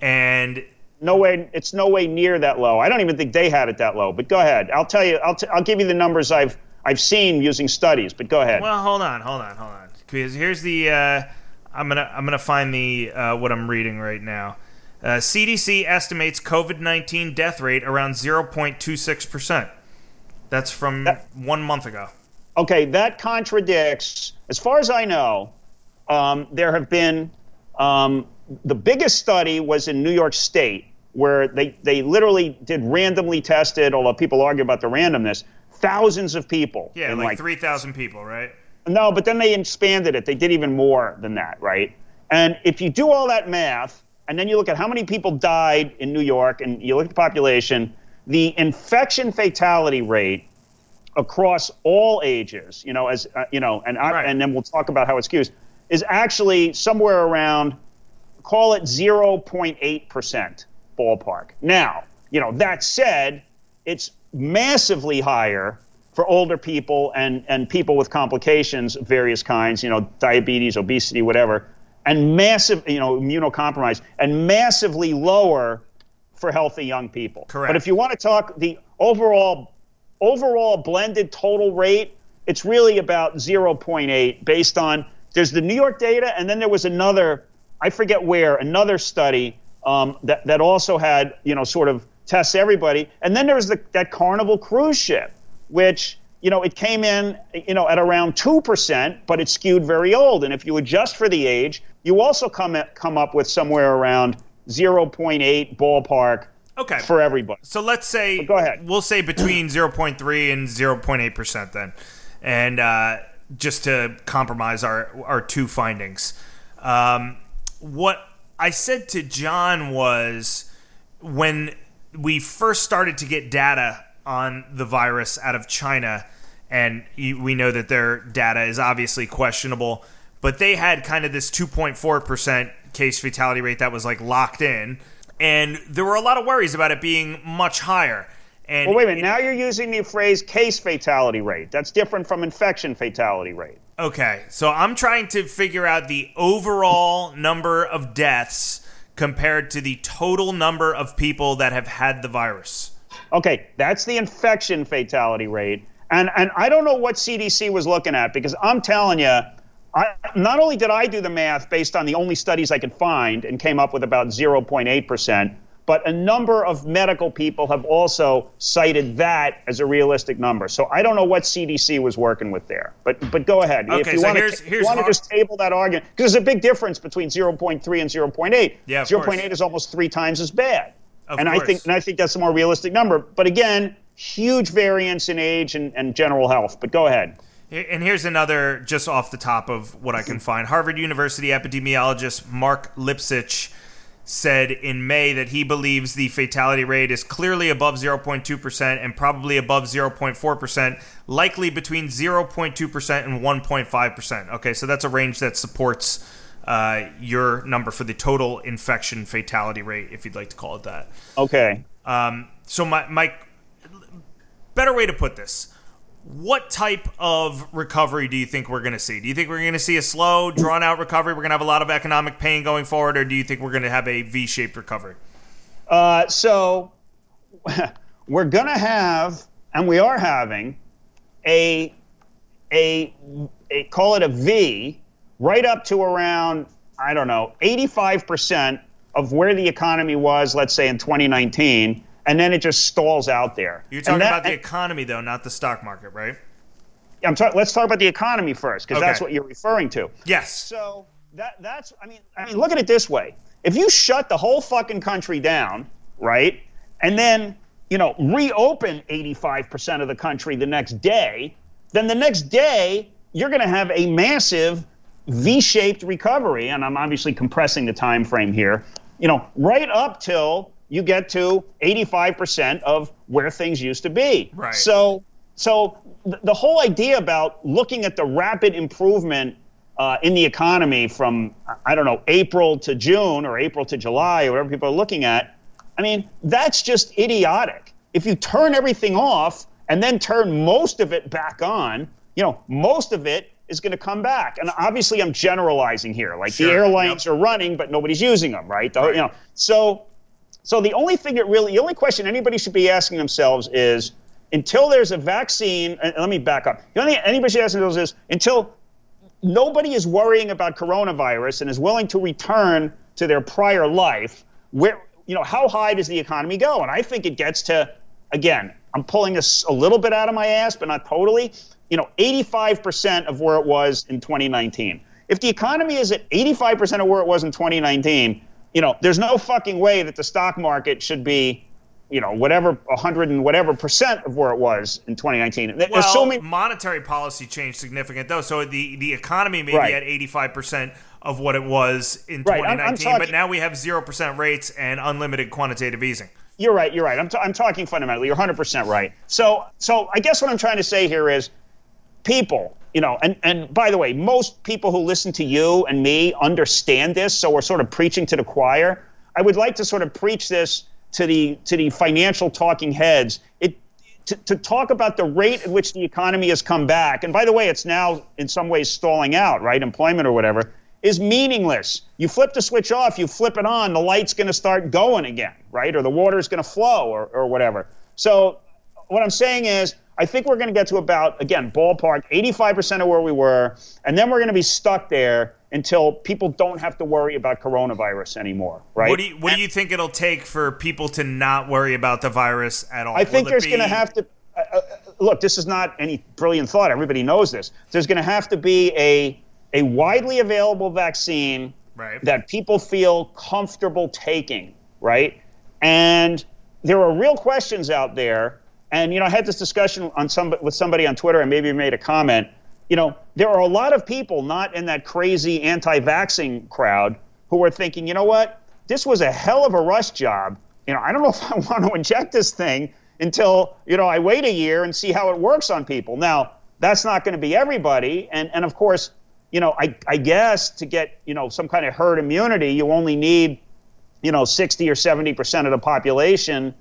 and no way it's no way near that low. I don't even think they had it that low. But go ahead. I'll tell you. I'll, t- I'll give you the numbers I've I've seen using studies, but go ahead. Well, hold on, hold on, hold on. Because here's the uh, I'm gonna I'm gonna find the uh, what I'm reading right now. Uh, CDC estimates COVID 19 death rate around 0.26%. That's from that, one month ago. Okay, that contradicts, as far as I know, um, there have been um, the biggest study was in New York State, where they, they literally did randomly tested, although people argue about the randomness, thousands of people. Yeah, like, like 3,000 people, right? No, but then they expanded it. They did even more than that, right? And if you do all that math, and then you look at how many people died in New York, and you look at the population, the infection fatality rate across all ages, you know, as uh, you know, and I, right. and then we'll talk about how it skews, is actually somewhere around, call it 0.8 percent ballpark. Now, you know, that said, it's massively higher for older people and and people with complications of various kinds, you know, diabetes, obesity, whatever and massive, you know, immunocompromised, and massively lower for healthy young people. Correct. But if you want to talk the overall overall blended total rate, it's really about 0.8 based on there's the New York data, and then there was another, I forget where, another study um, that that also had you know sort of tests everybody, and then there was the, that Carnival cruise ship, which you know, it came in, you know, at around 2%, but it skewed very old. And if you adjust for the age, you also come, at, come up with somewhere around 0.8 ballpark okay. for everybody. So let's say, but go ahead. We'll say between 0.3 and 0.8% then. And uh, just to compromise our, our two findings. Um, what I said to Jon was when we first started to get data on the virus out of China, and we know that their data is obviously questionable. But they had kind of this 2.4% case fatality rate that was like locked in, and there were a lot of worries about it being much higher. And well, wait a minute. Now you're using the phrase case fatality rate. That's different from infection fatality rate. Okay, so I'm trying to figure out the overall number of deaths compared to the total number of people that have had the virus. Okay, that's the infection fatality rate. And, and I don't know what CDC was looking at because I'm telling you, I, not only did I do the math based on the only studies I could find and came up with about 0.8%, but a number of medical people have also cited that as a realistic number. So I don't know what CDC was working with there. But but go ahead. Okay, if you so want here's, to, here's want to just table that argument, because there's a big difference between 0.3 and 0.8. Yeah, 0.8 is almost three times as bad. Of and course. I think and I think that's a more realistic number. But again, huge variance in age and, and general health. But go ahead. And here's another just off the top of what I can find. Harvard University epidemiologist Mark Lipsitch said in May that he believes the fatality rate is clearly above 0.2% and probably above 0.4%, likely between 0.2% and 1.5%. Okay, so that's a range that supports uh, your number for the total infection fatality rate, if you'd like to call it that. Okay. Um, so, my, my better way to put this what type of recovery do you think we're going to see? Do you think we're going to see a slow, drawn out recovery? We're going to have a lot of economic pain going forward, or do you think we're going to have a V shaped recovery? Uh, so, we're going to have, and we are having, a, a, a, call it a V, right up to around, I don't know, 85% of where the economy was, let's say in 2019 and then it just stalls out there. You're talking that, about the economy, though, not the stock market, right? I'm talking. Let's talk about the economy first, because okay. that's what you're referring to. Yes. So that that's. I mean, I mean, look at it this way: if you shut the whole fucking country down, right, and then you know reopen 85% of the country the next day, then the next day you're going to have a massive V-shaped recovery, and I'm obviously compressing the time frame here. You know, right up till you get to 85% of where things used to be. Right. So, so th- the whole idea about looking at the rapid improvement uh, in the economy from, I don't know, April to June or April to July or whatever people are looking at, I mean, that's just idiotic. If you turn everything off and then turn most of it back on, you know, most of it is going to come back. And obviously, I'm generalizing here. Like sure. the airlines yep. are running, but nobody's using them, right? The, right? You know, so so the only thing that really, the only question anybody should be asking themselves is, until there's a vaccine, and let me back up. The only thing anybody should ask themselves is, until nobody is worrying about coronavirus and is willing to return to their prior life, where you know how high does the economy go? And I think it gets to again. I'm pulling this a little bit out of my ass, but not totally. You know, 85% of where it was in 2019. If the economy is at 85% of where it was in 2019, you know, there's no fucking way that the stock market should be you know whatever 100 and whatever percent of where it was in 2019 well, assuming monetary policy changed significant though so the the economy may right. be at 85 percent of what it was in 2019 right. I'm, I'm talking, but now we have 0 percent rates and unlimited quantitative easing you're right you're right I'm, t- I'm talking fundamentally you're 100 percent right so so i guess what i'm trying to say here is people you know and and by the way most people who listen to you and me understand this so we're sort of preaching to the choir i would like to sort of preach this to the to the financial talking heads. It to, to talk about the rate at which the economy has come back, and by the way, it's now in some ways stalling out, right? Employment or whatever is meaningless. You flip the switch off, you flip it on, the light's going to start going again, right? Or the water's going to flow or, or whatever. So, what I'm saying is, I think we're going to get to about, again, ballpark 85% of where we were, and then we're going to be stuck there until people don't have to worry about coronavirus anymore, right? What do you, what do you think it'll take for people to not worry about the virus at all? I think there's be... going to have to. Uh, uh, look, this is not any brilliant thought. Everybody knows this. There's going to have to be a a widely available vaccine right. that people feel comfortable taking, right? And there are real questions out there. And you know, I had this discussion on some with somebody on Twitter, and maybe made a comment you know, there are a lot of people not in that crazy anti vaxxing crowd who are thinking, you know what, this was a hell of a rush job. You know, I don't know if I want to inject this thing until, you know, I wait a year and see how it works on people. Now, that's not going to be everybody. And, and of course, you know, I, I guess to get, you know, some kind of herd immunity, you only need, you know, 60 or 70% of the population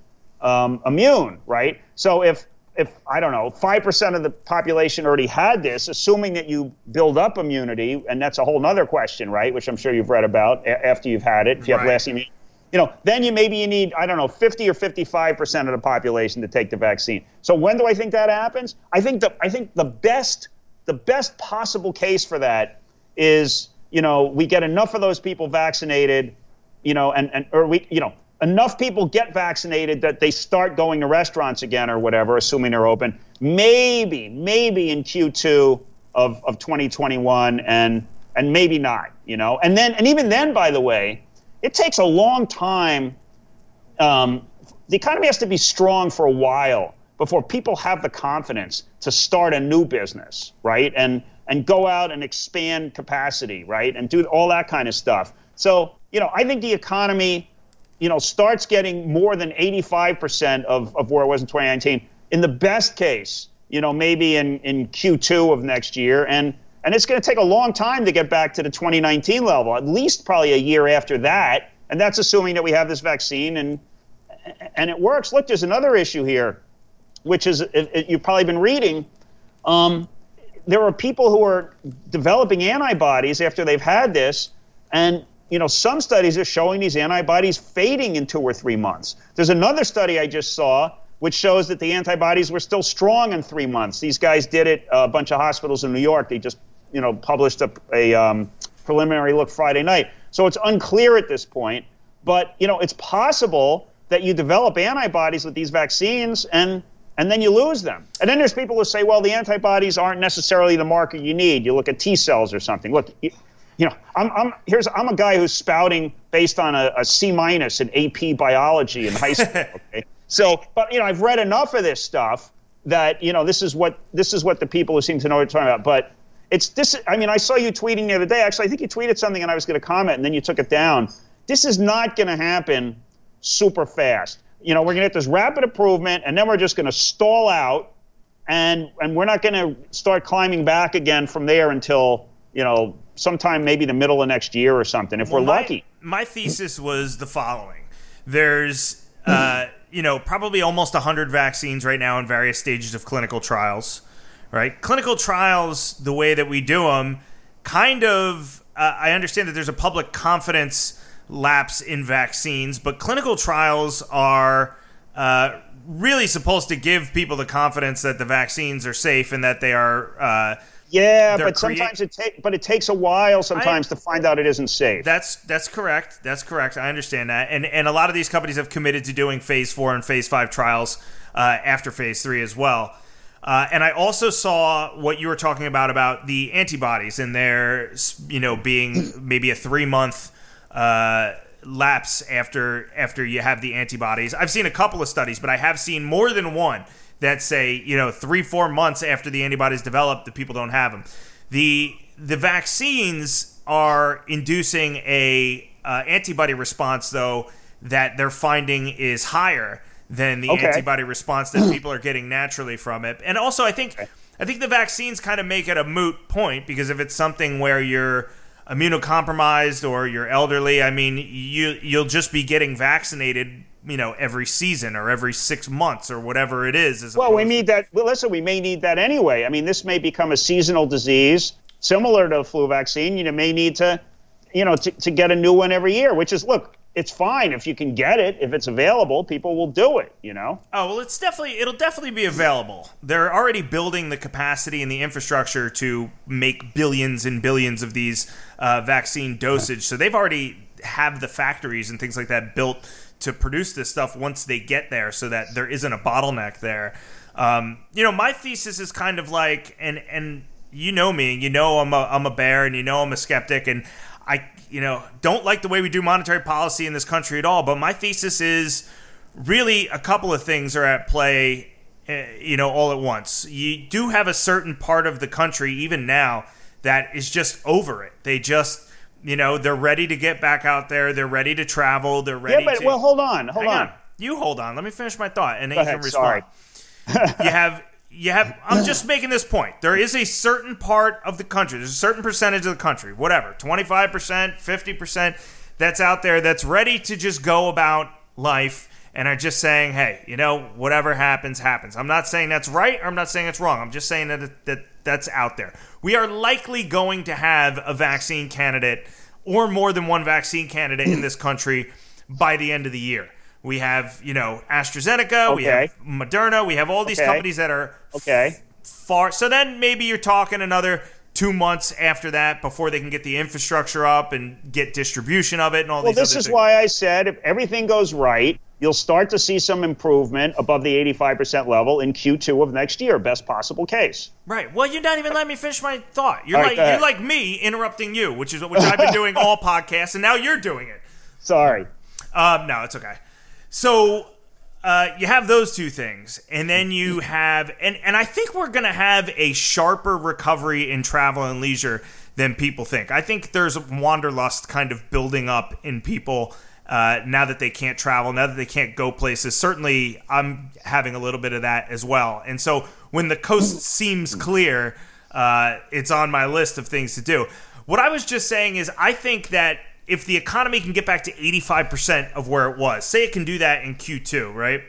um, immune, right? So if if I don't know, five percent of the population already had this, assuming that you build up immunity, and that's a whole other question, right? Which I'm sure you've read about after you've had it. If you have less immunity, you know, then you maybe you need I don't know, 50 or 55 percent of the population to take the vaccine. So when do I think that happens? I think the I think the best the best possible case for that is you know we get enough of those people vaccinated, you know, and and or we you know enough people get vaccinated that they start going to restaurants again or whatever, assuming they're open, maybe, maybe in Q2 of, of 2021 and and maybe not, you know. And then and even then, by the way, it takes a long time. Um, the economy has to be strong for a while before people have the confidence to start a new business, right? And and go out and expand capacity, right? And do all that kind of stuff. So, you know, I think the economy you know, starts getting more than 85% of, of where it was in 2019. In the best case, you know, maybe in, in Q2 of next year. And, and it's going to take a long time to get back to the 2019 level, at least probably a year after that. And that's assuming that we have this vaccine and, and it works. Look, there's another issue here, which is you've probably been reading. Um, there are people who are developing antibodies after they've had this, and you know, some studies are showing these antibodies fading in two or three months. There's another study I just saw which shows that the antibodies were still strong in three months. These guys did it, a bunch of hospitals in New York. They just, you know, published a, a um, preliminary look Friday night. So it's unclear at this point. But, you know, it's possible that you develop antibodies with these vaccines and and then you lose them. And then there's people who say, well, the antibodies aren't necessarily the marker you need. You look at T cells or something. Look, you know, I'm, I'm here's I'm a guy who's spouting based on a, a C minus in AP biology in high school. Okay, so but you know I've read enough of this stuff that you know this is what this is what the people who seem to know what you're talking about. But it's this. I mean, I saw you tweeting the other day. Actually, I think you tweeted something and I was going to comment and then you took it down. This is not going to happen super fast. You know, we're going to get this rapid improvement and then we're just going to stall out and and we're not going to start climbing back again from there until you know sometime maybe the middle of next year or something if well, we're my, lucky. My thesis was the following: there's uh, you know probably almost hundred vaccines right now in various stages of clinical trials. Right, clinical trials, the way that we do them, kind of. Uh, I understand that there's a public confidence lapse in vaccines, but clinical trials are. Uh, really supposed to give people the confidence that the vaccines are safe and that they are uh, Yeah, but sometimes it takes, but it takes a while sometimes I, to find out it isn't safe. That's that's correct. That's correct. I understand that, and and a lot of these companies have committed to doing phase four and phase five trials uh, after phase three as well. Uh, and I also saw what you were talking about about the antibodies and their, you know, being maybe a three month uh, lapse after after you have the antibodies. I've seen a couple of studies, but I have seen more than one that say you know three four months after the antibodies develop, the people don't have them. The the vaccines are inducing a uh, antibody response though that they're finding is higher than the okay. antibody response that people are getting naturally from it. And also, I think. I think the vaccines kind of make it a moot point because if it's something where you're immunocompromised or you're elderly, I mean, you you'll just be getting vaccinated, you know, every season or every six months or whatever it is. well, we need that. Well, listen, we may need that anyway. I mean, this may become a seasonal disease similar to a flu vaccine. You may need to, you know, to, to get a new one every year. Which is, look, it's fine if you can get it if it's available people will do it you know oh well it's definitely it'll definitely be available they're already building the capacity and the infrastructure to make billions and billions of these uh, vaccine dosage so they've already have the factories and things like that built to produce this stuff once they get there so that there isn't a bottleneck there um, you know my thesis is kind of like and and you know me you know i'm a, I'm a bear and you know i'm a skeptic and i you know, don't like the way we do monetary policy in this country at all. But my thesis is really a couple of things are at play, uh, you know, all at once. You do have a certain part of the country, even now, that is just over it. They just, you know, they're ready to get back out there. They're ready to travel. They're ready. Yeah, but to, well, hold on, hold on. on. You hold on. Let me finish my thought, and then Go you ahead, can respond. you have you have i'm just making this point there is a certain part of the country there's a certain percentage of the country whatever 25% 50% that's out there that's ready to just go about life and are just saying hey you know whatever happens happens i'm not saying that's right or i'm not saying it's wrong i'm just saying that, that that's out there we are likely going to have a vaccine candidate or more than one vaccine candidate in this country by the end of the year we have, you know, AstraZeneca. Okay. We have Moderna. We have all these okay. companies that are okay. far. So then maybe you're talking another two months after that before they can get the infrastructure up and get distribution of it and all well, these. Well, this is things. why I said if everything goes right, you'll start to see some improvement above the 85% level in Q2 of next year, best possible case. Right. Well, you're not even letting me finish my thought. You're like you're like me interrupting you, which is which I've been doing all podcasts, and now you're doing it. Sorry. Um, no, it's okay. So uh, you have those two things, and then you have, and and I think we're gonna have a sharper recovery in travel and leisure than people think. I think there's wanderlust kind of building up in people. Uh, now that they can't travel, now that they can't go places, certainly I'm having a little bit of that as well. And so when the coast seems clear, uh, it's on my list of things to do. What I was just saying is, I think that if the economy can get back to 85% of where it was, say it can do that in Q2, right?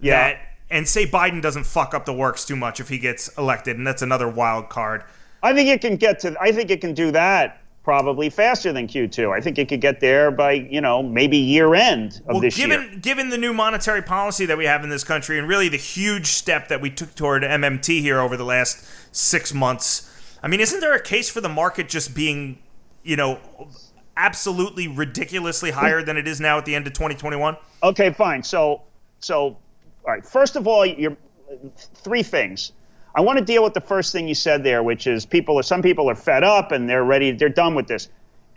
Yeah. That, and say Biden doesn't fuck up the works too much if he gets elected, and that's another wild card. I think it can get to, I think it can do that probably faster than Q2. I think it could get there by, you know, maybe year end of well, this given, year. Given given the new monetary policy that we have in this country and really the huge step that we took toward MMT here over the last six months, I mean, isn't there a case for the market just being, you know, absolutely ridiculously higher than it is now at the end of 2021? Okay, fine. So, so, all right. First of all, you're three things. I want to deal with the first thing you said there, which is people. Are, some people are fed up and they're ready. They're done with this.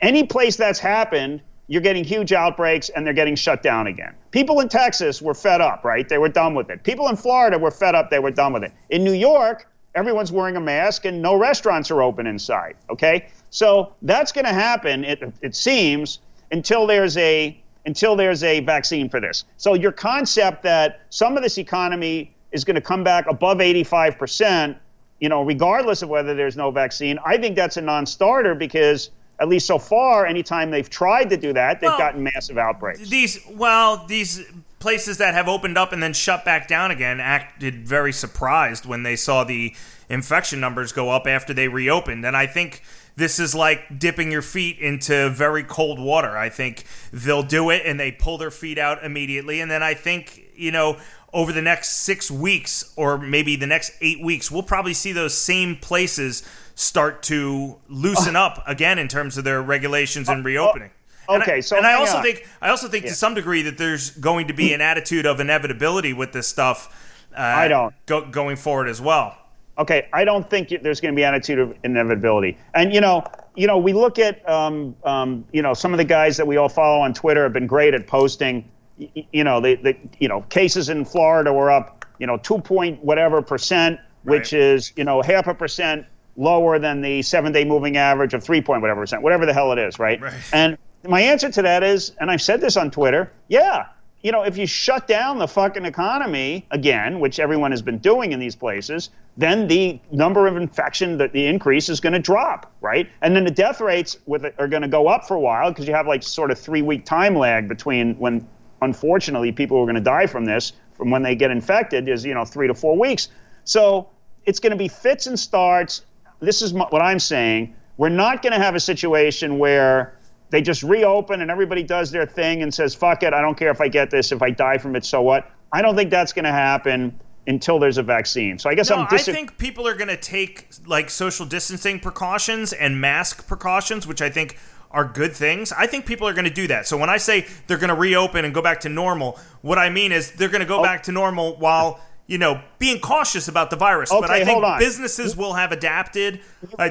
Any place that's happened, you're getting huge outbreaks and they're getting shut down again. People in Texas were fed up, right? They were done with it. People in Florida were fed up. They were done with it. In New York, everyone's wearing a mask and no restaurants are open inside. Okay, so that's going to happen. It, it seems until there's a until there's a vaccine for this. So your concept that some of this economy is going to come back above 85 percent, you know, regardless of whether there's no vaccine, I think that's a non-starter because at least so far, anytime they've tried to do that, they've well, gotten massive outbreaks. These well, these places that have opened up and then shut back down again acted very surprised when they saw the infection numbers go up after they reopened. And I think this is like dipping your feet into very cold water. I think they'll do it and they pull their feet out immediately. And then I think, you know, over the next six weeks or maybe the next eight weeks, we'll probably see those same places start to loosen up again in terms of their regulations and reopening. Okay, and I, so and I also on. think I also think Yeah. to some degree that there's going to be an attitude of inevitability with this stuff. Uh, I don't. go, going forward as well. Okay, I don't think there's going to be attitude of inevitability. And you know, you know, we look at um, um, you know some of the guys that we all follow on Twitter have been great at posting. You know, the, the you know cases in Florida were up you know two point whatever percent, which Right. is you know half a percent lower than the seven day moving average of three point whatever percent, whatever the hell it is, right? Right. And my answer to that is, and I've said this on Twitter, yeah, you know, if you shut down the fucking economy again, which everyone has been doing in these places, then the number of infection, the, the increase is going to drop, right? And then the death rates with it are going to go up for a while because you have like sort of three week time lag between when, unfortunately, people are going to die from this from when they get infected is you know three to four weeks. So it's going to be fits and starts. This is what I'm saying. We're not going to have a situation where they just reopen and everybody does their thing and says, fuck it, I don't care if I get this. If I die from it, so what? I don't think that's going to happen until there's a vaccine. So I guess No, I'm I think people are going to take like social distancing precautions and mask precautions, which I think are good things. I think people are going to do that. So when I say they're going to reopen and go back to normal, what I mean is they're going to go oh. back to normal while you know being cautious about the virus. but I Okay, think businesses will have adapted.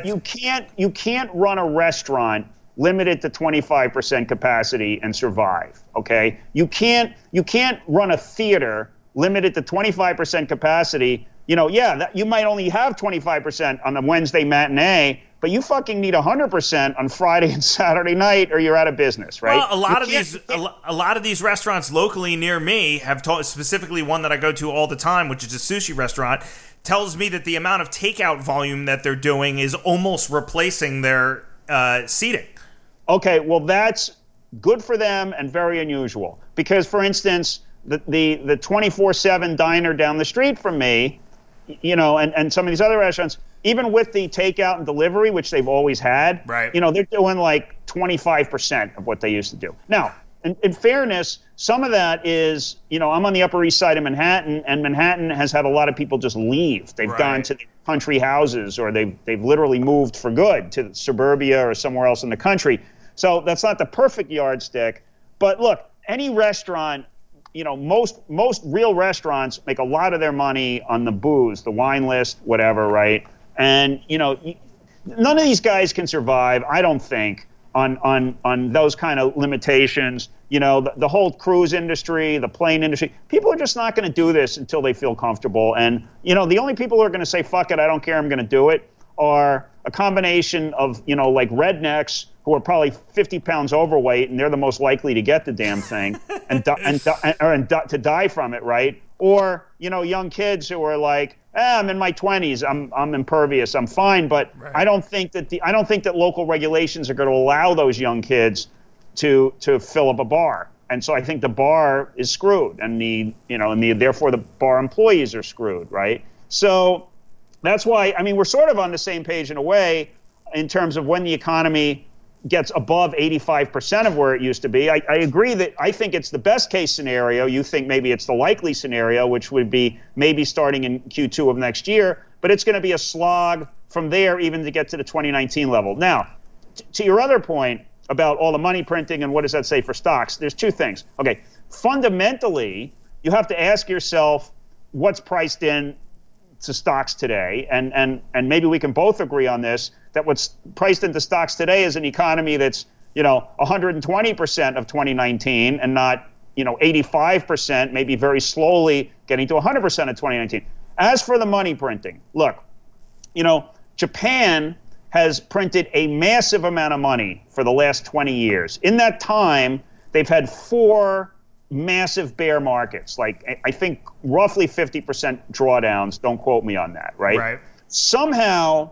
You can't you can't run a restaurant limited to 25% capacity and survive okay you can't you can't run a theater limited to 25% capacity you know yeah that, you might only have 25% on the wednesday matinee but you fucking need 100% on friday and saturday night or you're out of business right Well, a lot You of these, a, a lot of these restaurants locally near me have told, specifically one that I go to all the time, which is a sushi restaurant, tells me that the amount of takeout volume that they're doing is almost replacing their uh, seating. Okay, well that's good for them and very unusual because, for instance, the the the 24/7 diner down the street from me, you know, and and some of these other restaurants, even with the takeout and delivery, which they've always had, Right. You know, they're doing like 25% of what they used to do. Now, in, in fairness, some of that is, you know, I'm on the Upper East Side of Manhattan, and Manhattan has had a lot of people just leave. They've Right. gone to the country houses, or they've they've literally moved for good to suburbia or somewhere else in the country. So that's not the perfect yardstick. But look, any restaurant, you know, most most real restaurants make a lot of their money on the booze, the wine list, whatever, right? And you know, none of these guys can survive, I don't think, on on on those kind of limitations. You know, the, the whole cruise industry, the plane industry, people are just not going to do this until they feel comfortable. And you know, the only people who are going to say "fuck it," I don't care, I'm going to do it, are a combination of you know like rednecks who are probably 50 pounds overweight and they're the most likely to get the damn thing and di- and, di- or and di- to die from it, right? Or you know young kids who are like, eh, I'm in my 20s, I'm I'm impervious, I'm fine, but I don't think that the I don't think that local regulations are going to allow those young kids to to fill up a bar. And so I think the bar is screwed, and the you know, and the therefore the bar employees are screwed, right? So that's why I mean we're sort of on the same page in a way in terms of when the economy gets above 85% of where it used to be. I, I agree that I think it's the best case scenario. You think maybe it's the likely scenario, which would be maybe starting in Q2 of next year, but it's going to be a slog from there even to get to the 2019 level. Now, t- to your other point about all the money printing and what does that say for stocks, there's two things. Okay, fundamentally, you have to ask yourself what's priced in to stocks today, and and and maybe we can both agree on this that what's priced into stocks today is an economy that's you know 120 percent of 2019 and not you know 85 percent, maybe very slowly getting to 100 percent of 2019. As for the money printing, look, you know Japan has printed a massive amount of money for the last 20 years. In that time, they've had four massive bear markets, like I- I think roughly 50% drawdowns. Don't quote me on that, right? Right. Somehow,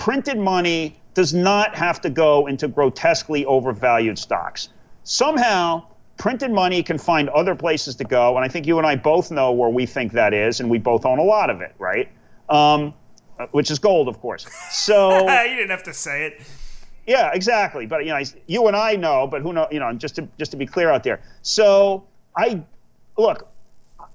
printed money does not have to go into grotesquely overvalued stocks. Somehow, printed money can find other places to go, and I think you and I both know where we think that is, and we both own a lot of it, right? Um, uh, which is gold, of course. So you didn't have to say it. yeah, exactly. But you know, you and I know, but who know? You know, just to just to be clear out there. So I look,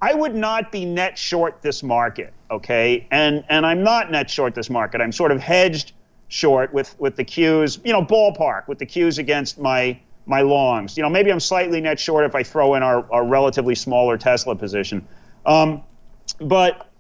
I would not be net short this market, okay? And and I'm not net short this market. I'm sort of hedged short with with the cues, you know, ballpark with the cues against my my longs. You know, maybe I'm slightly net short if I throw in our, our relatively smaller Tesla position. Um, but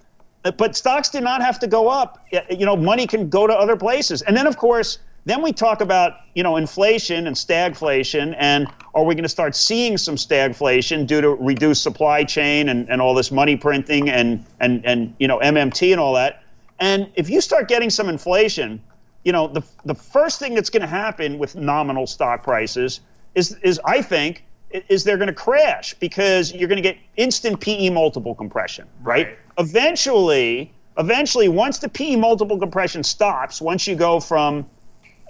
but stocks did not have to go up. You know, money can go to other places. And then of course, then we talk about you know inflation and stagflation, and are we going to start seeing some stagflation due to reduced supply chain and, and all this money printing and and and you know MMT and all that? And if you start getting some inflation, you know the the first thing that's going to happen with nominal stock prices is is I think is they're going to crash because you're going to get instant PE multiple compression, right? right? Eventually, eventually, once the PE multiple compression stops, once you go from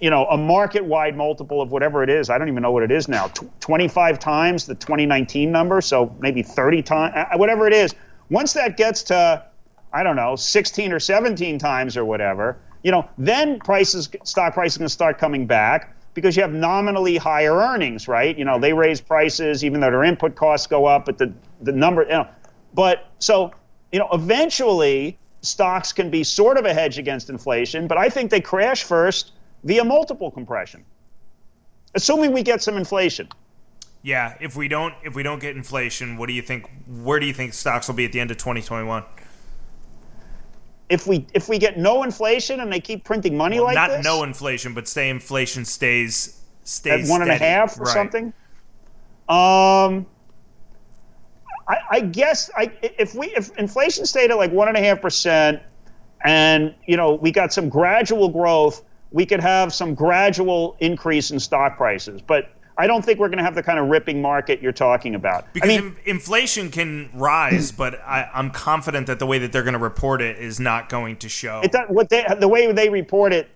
you know, a market-wide multiple of whatever it is. I don't even know what it is now. Tw- 25 times the 2019 number, so maybe 30 times, uh, whatever it is. Once that gets to, I don't know, 16 or 17 times or whatever, you know, then prices, stock prices can start coming back because you have nominally higher earnings, right? You know, they raise prices even though their input costs go up, but the the number, you know, but so you know, eventually stocks can be sort of a hedge against inflation, but I think they crash first via multiple compression, assuming we get some inflation. Yeah, if we don't if we don't get inflation, what do you think? Where do you think stocks will be at the end of 2021? If we if we get no inflation and they keep printing money well, like not this, not no inflation, but say inflation stays stays at one steady. and a half or right. something. Um, I, I guess I, if we if inflation stayed at like one and a half percent, and you know we got some gradual growth we could have some gradual increase in stock prices. But I don't think we're going to have the kind of ripping market you're talking about. Because I mean, inflation can rise, but I, am confident that the way that they're going to report it is not going to show. It does, what they, the way they report it,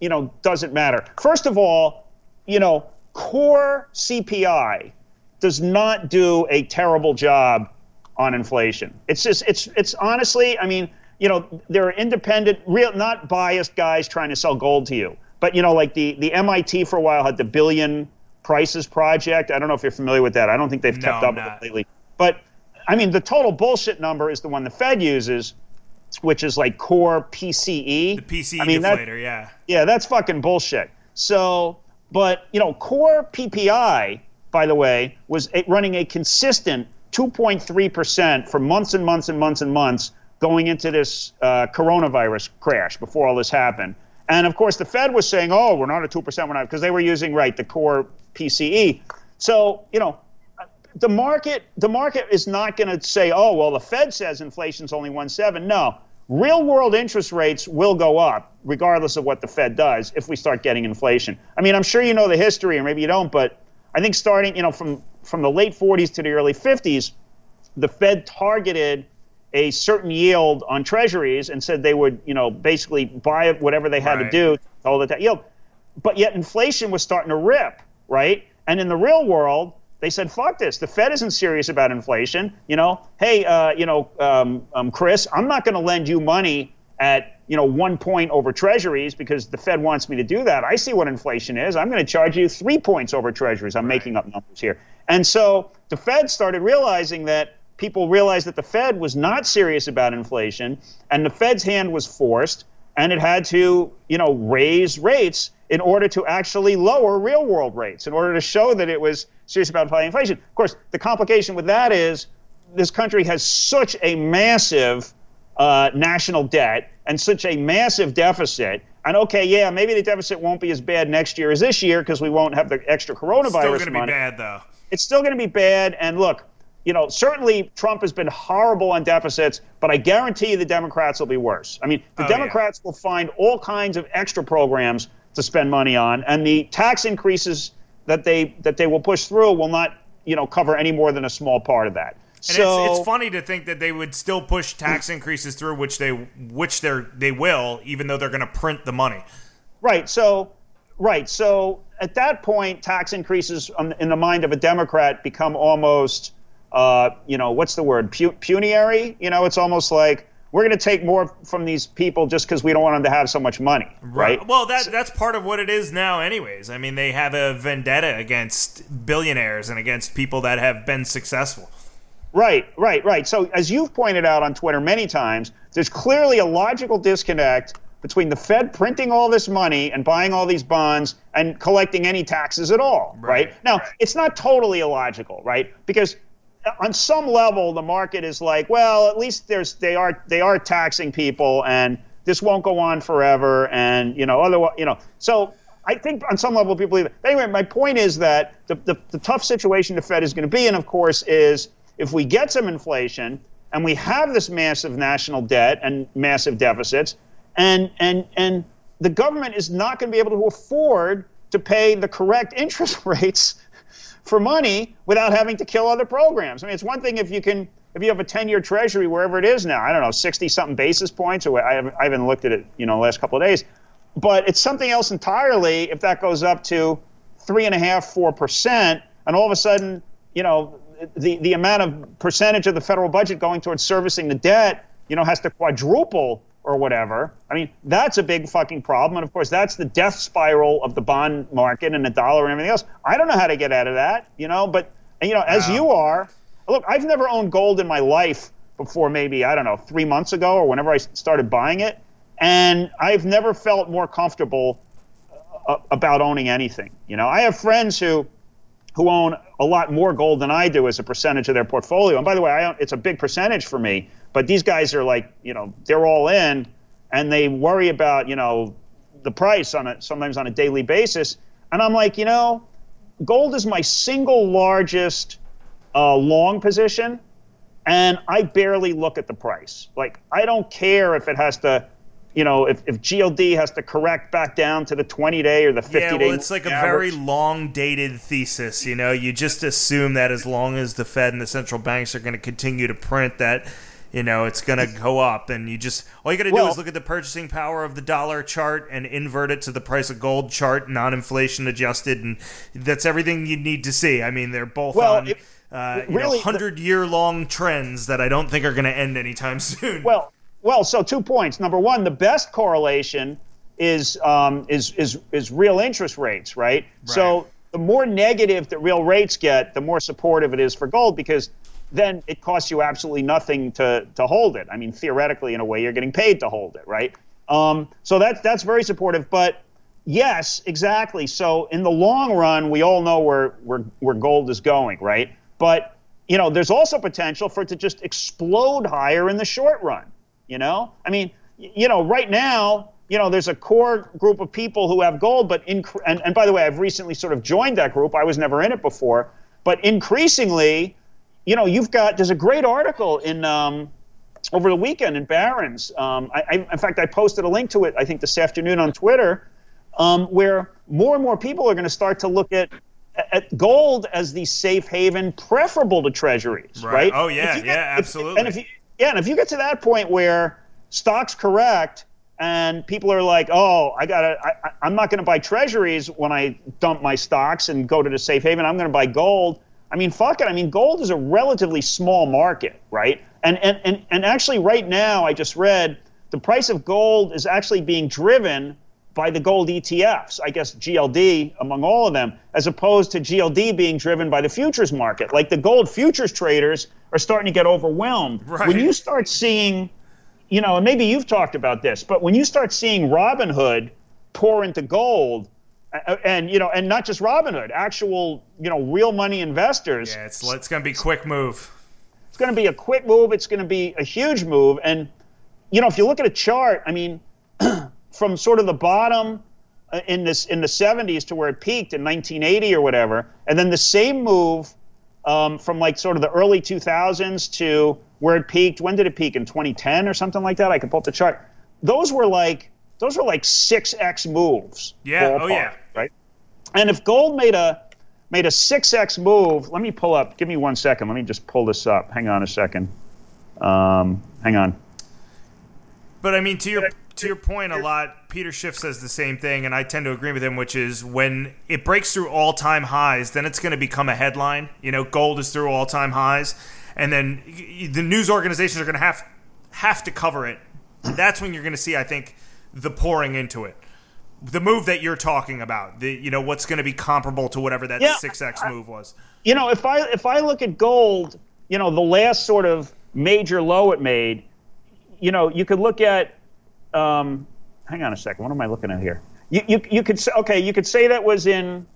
you know, doesn't matter. First of all, you know, core CPI does not do a terrible job on inflation. It's just, it's, it's honestly, I mean, you know, there are independent, real, not biased guys trying to sell gold to you. But you know, like the the MIT for a while had the Billion Prices Project. I don't know if you're familiar with that. I don't think they've no, kept up not. with it lately. But I mean, the total bullshit number is the one the Fed uses, which is like core PCE. The PCE I mean, deflator, that, yeah. Yeah, that's fucking bullshit. So, but you know, core PPI, by the way, was running a consistent 2.3 percent for months and months and months and months going into this uh, coronavirus crash before all this happened. And of course, the Fed was saying, "Oh, we're not at two percent, we're not," because they were using right the core PCE. So you know, the market the market is not going to say, "Oh, well, the Fed says inflation's only one seven." No, real world interest rates will go up regardless of what the Fed does if we start getting inflation. I mean, I'm sure you know the history, or maybe you don't, but I think starting you know from from the late 40s to the early 50s, the Fed targeted a certain yield on treasuries and said they would, you know, basically buy whatever they had right. to do all hold that yield. But yet inflation was starting to rip, right? And in the real world, they said, "Fuck this! The Fed isn't serious about inflation. You know, hey, uh, you know, um, um, Chris, I'm not going to lend you money at you know one point over Treasuries because the Fed wants me to do that. I see what inflation is. I'm going to charge you three points over Treasuries. I'm right. making up numbers here. And so the Fed started realizing that people realized that the Fed was not serious about inflation, and the Fed's hand was forced, and it had to, you know, raise rates in order to actually lower real world rates, in order to show that it was serious about fighting inflation. Of course, the complication with that is this country has such a massive uh, national debt and such a massive deficit. And okay, yeah, maybe the deficit won't be as bad next year as this year because we won't have the extra coronavirus it's still going to be bad, though. It's still going to be bad. And look, you know, certainly Trump has been horrible on deficits, but I guarantee you the Democrats will be worse. I mean, the oh, Democrats yeah. will find all kinds of extra programs to spend money on, and the tax increases that they that they will push through will not, you know, cover any more than a small part of that. And so, it's, it's funny to think that they would still push tax increases through, which they which they they will, even though they're going to print the money. Right. So, right. So at that point, tax increases in the mind of a Democrat become almost uh, you know, what's the word? Pu- puniary. You know, it's almost like we're going to take more from these people just because we don't want them to have so much money, right? right. Well, that that's part of what it is now, anyways. I mean, they have a vendetta against billionaires and against people that have been successful. Right, right, right. So, as you've pointed out on Twitter many times, there's clearly a logical disconnect between the Fed printing all this money and buying all these bonds and collecting any taxes at all, right? right? Now, it's not totally illogical, right? Because on some level, the market is like, well, at least there's they are they are taxing people, and this won't go on forever, and you know, otherwise, you know, so. I think on some level people believe it. Anyway, my point is that the, the, the tough situation the Fed is going to be in, of course, is if we get some inflation and we have this massive national debt and massive deficits, and and and the government is not going to be able to afford to pay the correct interest rates for money without having to kill other programs. I mean, it's one thing if you can if you have a 10-year treasury wherever it is now, I don't know, 60 something basis points, or I haven't, I haven't looked at it, you know, the last couple of days. But it's something else entirely if that goes up to three and a half, four percent, and all of a sudden, you know, the, the amount of percentage of the federal budget going towards servicing the debt, you know, has to quadruple or whatever. I mean, that's a big fucking problem. And of course, that's the death spiral of the bond market and the dollar and everything else. I don't know how to get out of that, you know, but, you know, as wow. you are, look, I've never owned gold in my life before maybe, I don't know, three months ago or whenever I started buying it. And I've never felt more comfortable uh, about owning anything. You know, I have friends who, who own a lot more gold than I do as a percentage of their portfolio. And by the way, I, don't it's a big percentage for me. But these guys are like, you know, they're all in, and they worry about, you know, the price on it sometimes on a daily basis. And I'm like, you know, gold is my single largest uh, long position, and I barely look at the price. Like, I don't care if it has to you know, if, if GLD has to correct back down to the 20 day or the 50 day. Yeah, well, it's like average. a very long dated thesis. You know, you just assume that as long as the Fed and the central banks are going to continue to print that, you know, it's going to go up. And you just, all you got to do is look at the purchasing power of the dollar chart and invert it to the price of gold chart, non inflation adjusted. And that's everything you need to see. I mean, they're both well, on. It, uh, really, hundred year long trends that I don't think are going to end anytime soon. Well, well, so two points. Number one, the best correlation is um, is is is real interest rates, right? right? So the more negative that real rates get, the more supportive it is for gold because then it costs you absolutely nothing to to hold it. I mean, theoretically, in a way, you're getting paid to hold it, right? Um, so that's that's very supportive. But yes, exactly. So in the long run, we all know where where where gold is going, right? But you know, there's also potential for it to just explode higher in the short run. You know, I mean, you know, right now, you know, there's a core group of people who have gold, but in, and, and by the way, I've recently sort of joined that group. I was never in it before, but increasingly, you know, you've got there's a great article in um, over the weekend in Barron's. Um, I, I, in fact, I posted a link to it. I think this afternoon on Twitter, um, where more and more people are going to start to look at at gold as the safe haven preferable to treasuries, right? right? Oh yeah, get, yeah, absolutely. If, and if you yeah, and if you get to that point where stocks correct and people are like, "Oh, I got I, I'm not going to buy treasuries when I dump my stocks and go to the safe haven. I'm going to buy gold." I mean, fuck it. I mean, gold is a relatively small market, right? And and and and actually, right now, I just read the price of gold is actually being driven by the gold ETFs, I guess GLD among all of them, as opposed to GLD being driven by the futures market. Like the gold futures traders are starting to get overwhelmed. Right. When you start seeing, you know, and maybe you've talked about this, but when you start seeing Robinhood pour into gold, and you know, and not just Robinhood, actual you know, real money investors. Yeah, it's it's going to be quick move. It's going to be a quick move. It's going to be a huge move, and you know, if you look at a chart, I mean. from sort of the bottom uh, in this in the 70s to where it peaked in 1980 or whatever, and then the same move um, from like sort of the early 2000s to where it peaked. When did it peak? In 2010 or something like that? I can pull up the chart. Those were like those were like six x moves. Yeah. Oh yeah. And if gold made a made a six x move, let me pull up. Give me one second. Let me just pull this up. Hang on a second. Um, hang on. But I mean, to your to your point, a lot. Peter Schiff says the same thing, and I tend to agree with him. Which is when it breaks through all time highs, then it's going to become a headline. You know, gold is through all time highs, and then the news organizations are going to have have to cover it. That's when you're going to see, I think, the pouring into it. The move that you're talking about, the you know what's going to be comparable to whatever that six yeah, x move was. You know, if I if I look at gold you know, the last sort of major low it made, you know, you could look at. Um, hang on a second. What am I looking at here? You, you, you could say, okay, you could say that was in,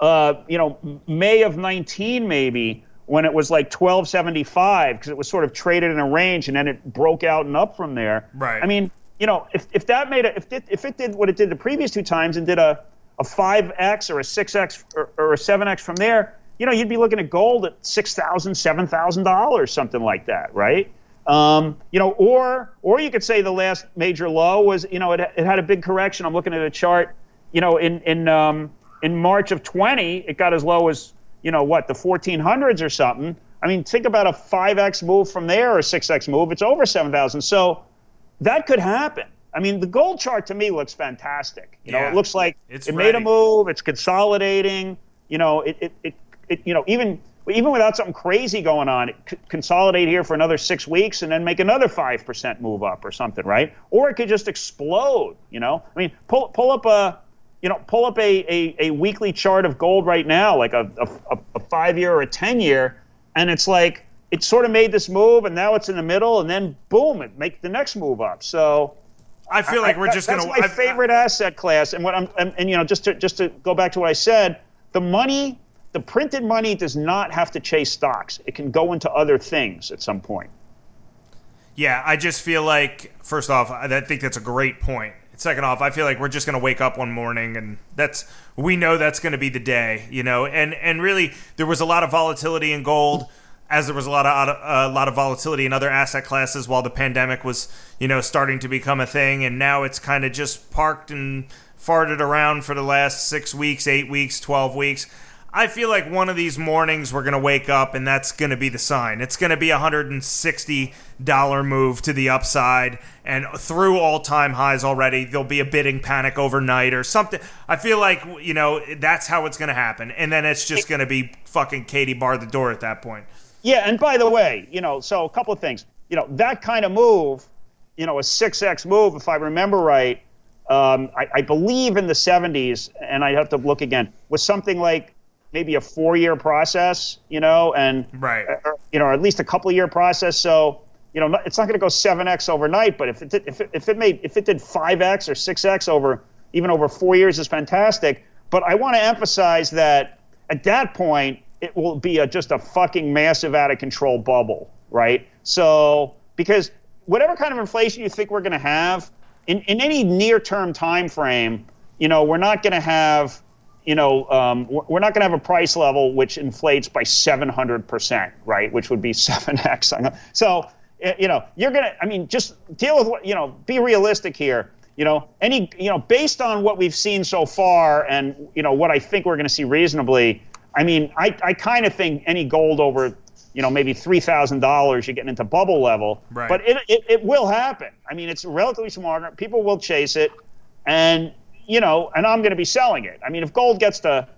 uh, you know, May of 19 maybe when it was like 1275 because it was sort of traded in a range and then it broke out and up from there. Right. I mean, you know, if, if that made a, if it, if it did what it did the previous two times and did a, a 5x or a 6x or, or a 7x from there, you know, you'd be looking at gold at $6,000, $7,000, something like that, right? Um, you know, or or you could say the last major low was, you know, it, it had a big correction. I'm looking at a chart, you know, in in um, in March of 20, it got as low as, you know, what the 1400s or something. I mean, think about a 5x move from there or a 6x move. It's over 7,000. So that could happen. I mean, the gold chart to me looks fantastic. You know, Yeah. it looks like It's it made a move. It's consolidating. You know, it it, it, it you know even even without something crazy going on, it could consolidate here for another six weeks and then make another five percent move up or something, right? Or it could just explode. You know, I mean, pull pull up a you know pull up a a, a weekly chart of gold right now, like a a, a five year or a ten year, and it's like it sort of made this move and now it's in the middle and then boom, it make the next move up. So. I feel like I- we're just that's gonna. my I- favorite asset class, and what I'm and, and, you know just to just to go back to what I said, the money, the printed money does not have to chase stocks. It can go into other things at some point. Yeah, I just feel like first off, I I think that's a great point. Second off, I feel like we're just going to wake up one morning and that's we know that's going to be the day, you know. And and really, there was a lot of volatility in gold, as there was a lot of a lot of volatility in other asset classes while the pandemic was, you know, starting to become a thing. And now it's kind of just parked and farted around for the last six weeks, eight weeks, twelve weeks. I feel like one of these mornings we're going to wake up and that's going to be the sign. It's going to be a $160 move to the upside and through all time highs already. There'll be a bidding panic overnight or something. I feel like, you know, that's how it's going to happen. And then it's just going to be fucking Katie bar the door at that point. Yeah, and by the way, you know, so a couple of things. You know, that kind of move, you know, a six X move, if I remember right, um, I, I believe in the '70s, and I have to look again, was something like maybe a four-year process, you know, and Right. or, you know, or at least a couple-year process. So, you know, it's not going to go seven X overnight, but if it did, if it, if it made if it did five X or six X over even over four years is fantastic. But I want to emphasize that at that point, it will be a, just a fucking massive out of control bubble, right? So, because whatever kind of inflation you think we're going to have in, in any near term time frame, you know, we're not going to have, you know, um, we're not going to have a price level which inflates by 700%, right? Which would be 7x. So, you know, you're going to, I mean, just deal with what, you know, be realistic here. You know, any, you know, based on what we've seen so far and, you know, what I think we're going to see reasonably, I mean, I, I kind of think any gold over, you know, maybe $3,000, you're getting into bubble level. Right. But it, it, it will happen. I mean, it's relatively smart. People will chase it. And, you know, and I'm going to be selling it. I mean, if gold gets to,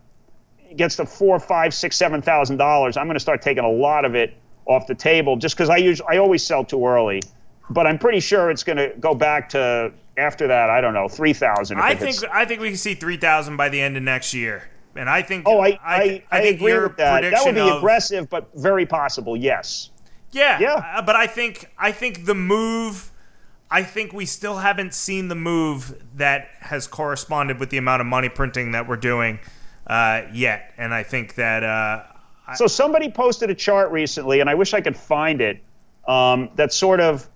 gets to four, five, six, seven thousand dollars, I'm going to start taking a lot of it off the table just because I usually I always sell too early. But I'm pretty sure it's going to go back to after that. I don't know, three thousand. I think I think we can see 3000 by the end of next year. And I think Oh, I I, I, think agree with that. That would be of- aggressive, but very possible. Yes. Yeah, Yeah. uh, but I think I think the move. I think we still haven't seen the move that has corresponded with the amount of money printing that we're doing uh, yet, and I think that uh, So somebody posted a chart recently, and I wish I could find it. Um, that sort of,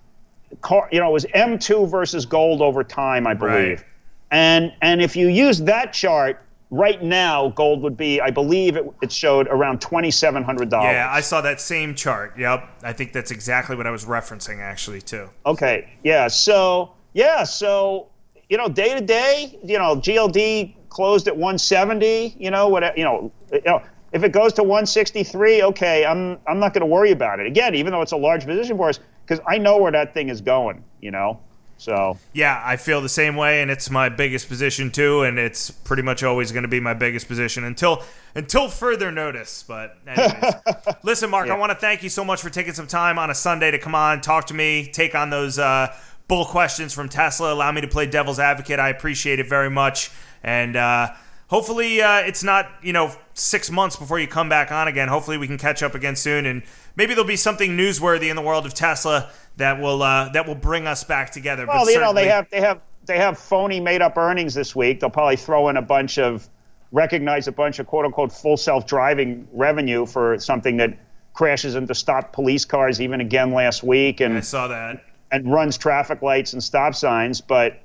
you know, it was M2 versus gold over time, I believe. Right. And and if you use that chart right now, gold would be, I believe it, it showed around twenty seven hundred dollars. yeah, I saw that same chart. Yep, I think that's exactly what I was referencing actually too. Okay. Yeah. So yeah. So you know, day to day, you know, GLD closed at 170. You know, what? You know, you know, if it goes to 163, okay, I'm I'm not going to worry about it. Again, even though it's a large position for us, because I know where that thing is going. You know. So Yeah, I feel the same way, and it's my biggest position too, and it's pretty much always going to be my biggest position until until further notice. But anyways, listen, Mark, I want to thank you so much for taking some time on a Sunday to come on, talk to me, take on those uh, bull questions from Tesla, allow me to play devil's advocate. I appreciate it very much, and uh, hopefully uh, it's not you know six months before you come back on again. Hopefully we can catch up again soon, and maybe there'll be something newsworthy in the world of Tesla that will uh, that will bring us back together. Well, but you know they have they have they have phony made up earnings this week. They'll probably throw in a bunch of recognize a bunch of quote unquote full self driving revenue for something that crashes into stopped police cars even again last week and I saw that and runs traffic lights and stop signs, but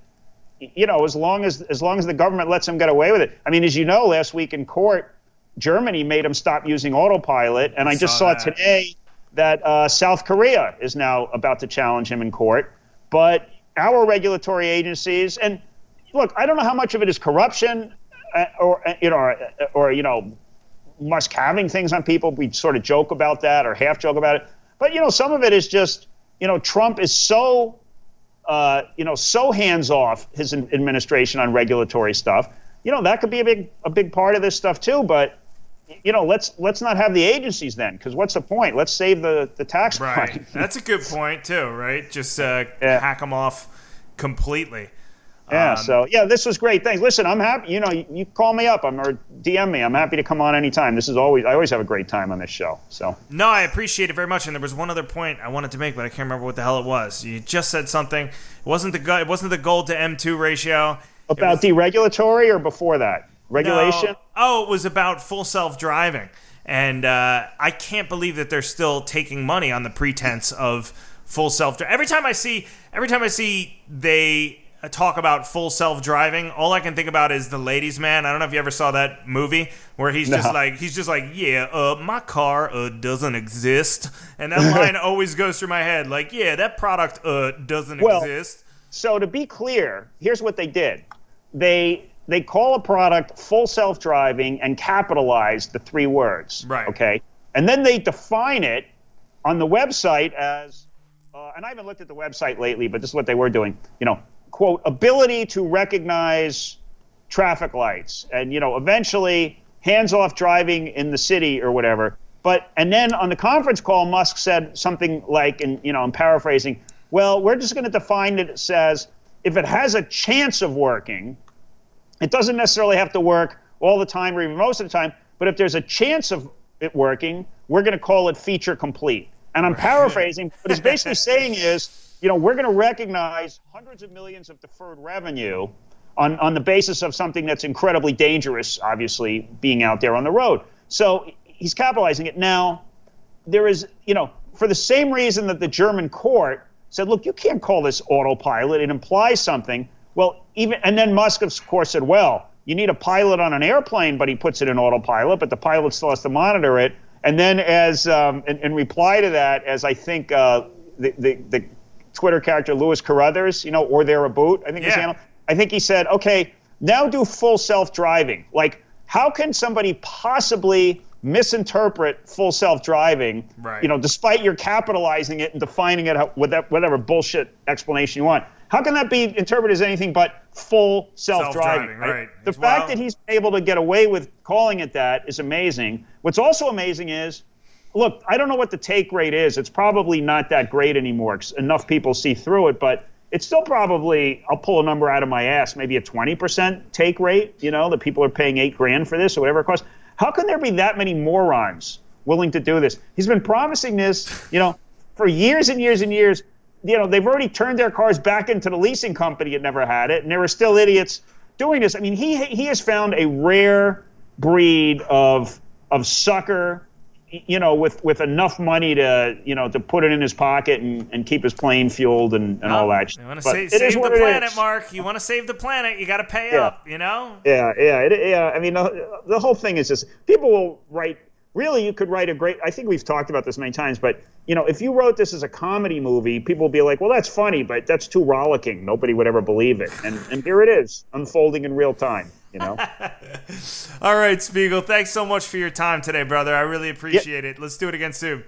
you know, as long as as long as the government lets them get away with it. I mean, as you know, last week in court, Germany made them stop using autopilot, and I, I just saw, saw today that uh, South Korea is now about to challenge him in court. But our regulatory agencies, and look, I don't know how much of it is corruption, uh, or uh, you know, or, or you know, Musk having things on people. We sort of joke about that or half joke about it, but you know, some of it is just you know, Trump is so uh, you know, so hands off his administration on regulatory stuff. You know, that could be a big a big part of this stuff too. But you know, let's let's not have the agencies then, because what's the point? Let's save the the tax right. money. That's a good point too, right? Just uh, yeah. hack them off completely. Yeah. Um, so yeah, this was great. Thanks. Listen, I'm happy. You know, you, you, call me up. I'm or DM me. I'm happy to come on anytime. This is always I always have a great time on this show. So no, I appreciate it very much. And there was one other point I wanted to make, but I can't remember what the hell it was. You just said something. It wasn't the it wasn't the gold to M2 ratio about was, deregulatory or before that regulation. No, oh, it was about full self driving, and uh, I can't believe that they're still taking money on the pretense of full self. Every time I see, every time I see they talk about full self driving, all I can think about is the Ladies Man. I don't know if you ever saw that movie where he's no. just like he's just like, yeah, uh, my car uh, doesn't exist, and that line always goes through my head. Like, yeah, that product uh, doesn't well, exist. So to be clear, here's what they did: they they call a product full self driving and capitalize the three words. Right. Okay, and then they define it on the website as. Uh, and I haven't looked at the website lately, but this is what they were doing. You know, quote ability to recognize traffic lights and you know eventually hands off driving in the city or whatever but and then on the conference call musk said something like and you know i'm paraphrasing well we're just going to define it as if it has a chance of working it doesn't necessarily have to work all the time or even most of the time but if there's a chance of it working we're going to call it feature complete and i'm paraphrasing but it's basically saying is you know, we're going to recognize hundreds of millions of deferred revenue on, on the basis of something that's incredibly dangerous, obviously, being out there on the road. So he's capitalizing it. Now, there is, you know, for the same reason that the German court said, look, you can't call this autopilot, it implies something. Well, even, and then Musk, of course, said, well, you need a pilot on an airplane, but he puts it in autopilot, but the pilot still has to monitor it. And then, as um, in, in, reply to that, as I think uh, the, the, the Twitter character Lewis Carruthers, you know, or they're a boot. I think yeah. his I think he said, okay, now do full self driving. Like, how can somebody possibly misinterpret full self driving? Right. You know, despite your capitalizing it and defining it with whatever bullshit explanation you want. How can that be interpreted as anything but full self driving? Right? right. The fact that he's able to get away with calling it that is amazing. What's also amazing is look, I don't know what the take rate is. It's probably not that great anymore. Enough people see through it, but it's still probably, I'll pull a number out of my ass, maybe a 20% take rate, you know, that people are paying eight grand for this or whatever it costs. How can there be that many morons willing to do this? He's been promising this, you know, for years and years and years. You know, they've already turned their cars back into the leasing company that never had it, and there are still idiots doing this. I mean, he he has found a rare breed of of sucker you know, with, with enough money to, you know, to put it in his pocket and, and keep his plane fueled and, and all that. You want to save, save the planet, Mark. You want to save the planet, you got to pay yeah. up, you know? Yeah, yeah, it, yeah. I mean, the, the whole thing is just people will write. Really, you could write a great. I think we've talked about this many times, but you know, if you wrote this as a comedy movie, people would be like, "Well, that's funny, but that's too rollicking. Nobody would ever believe it." And and here it is, unfolding in real time you know. All right, Spiegel. Thanks so much for your time today, brother. I really appreciate it. Let's do it again soon.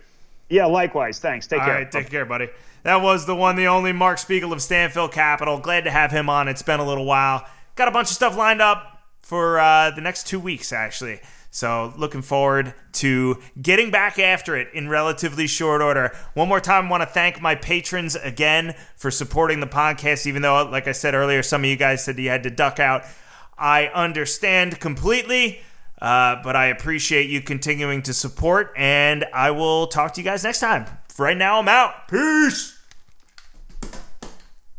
Yeah, likewise. Thanks. Take All care. All right, take care, buddy. That was the one, the only Mark Spiegel of Stanphyl Capital. Glad to have him on. It's been a little while. Got a bunch of stuff lined up for uh, the next two weeks, actually. So looking forward to getting back after it in relatively short order. One more time, I want to thank my patrons again for supporting the podcast, even though, like I said earlier, some of you guys said you had to duck out. I understand completely. Uh, but I appreciate you continuing to support, and I will talk to you guys next time. For right now, I'm out. Peace.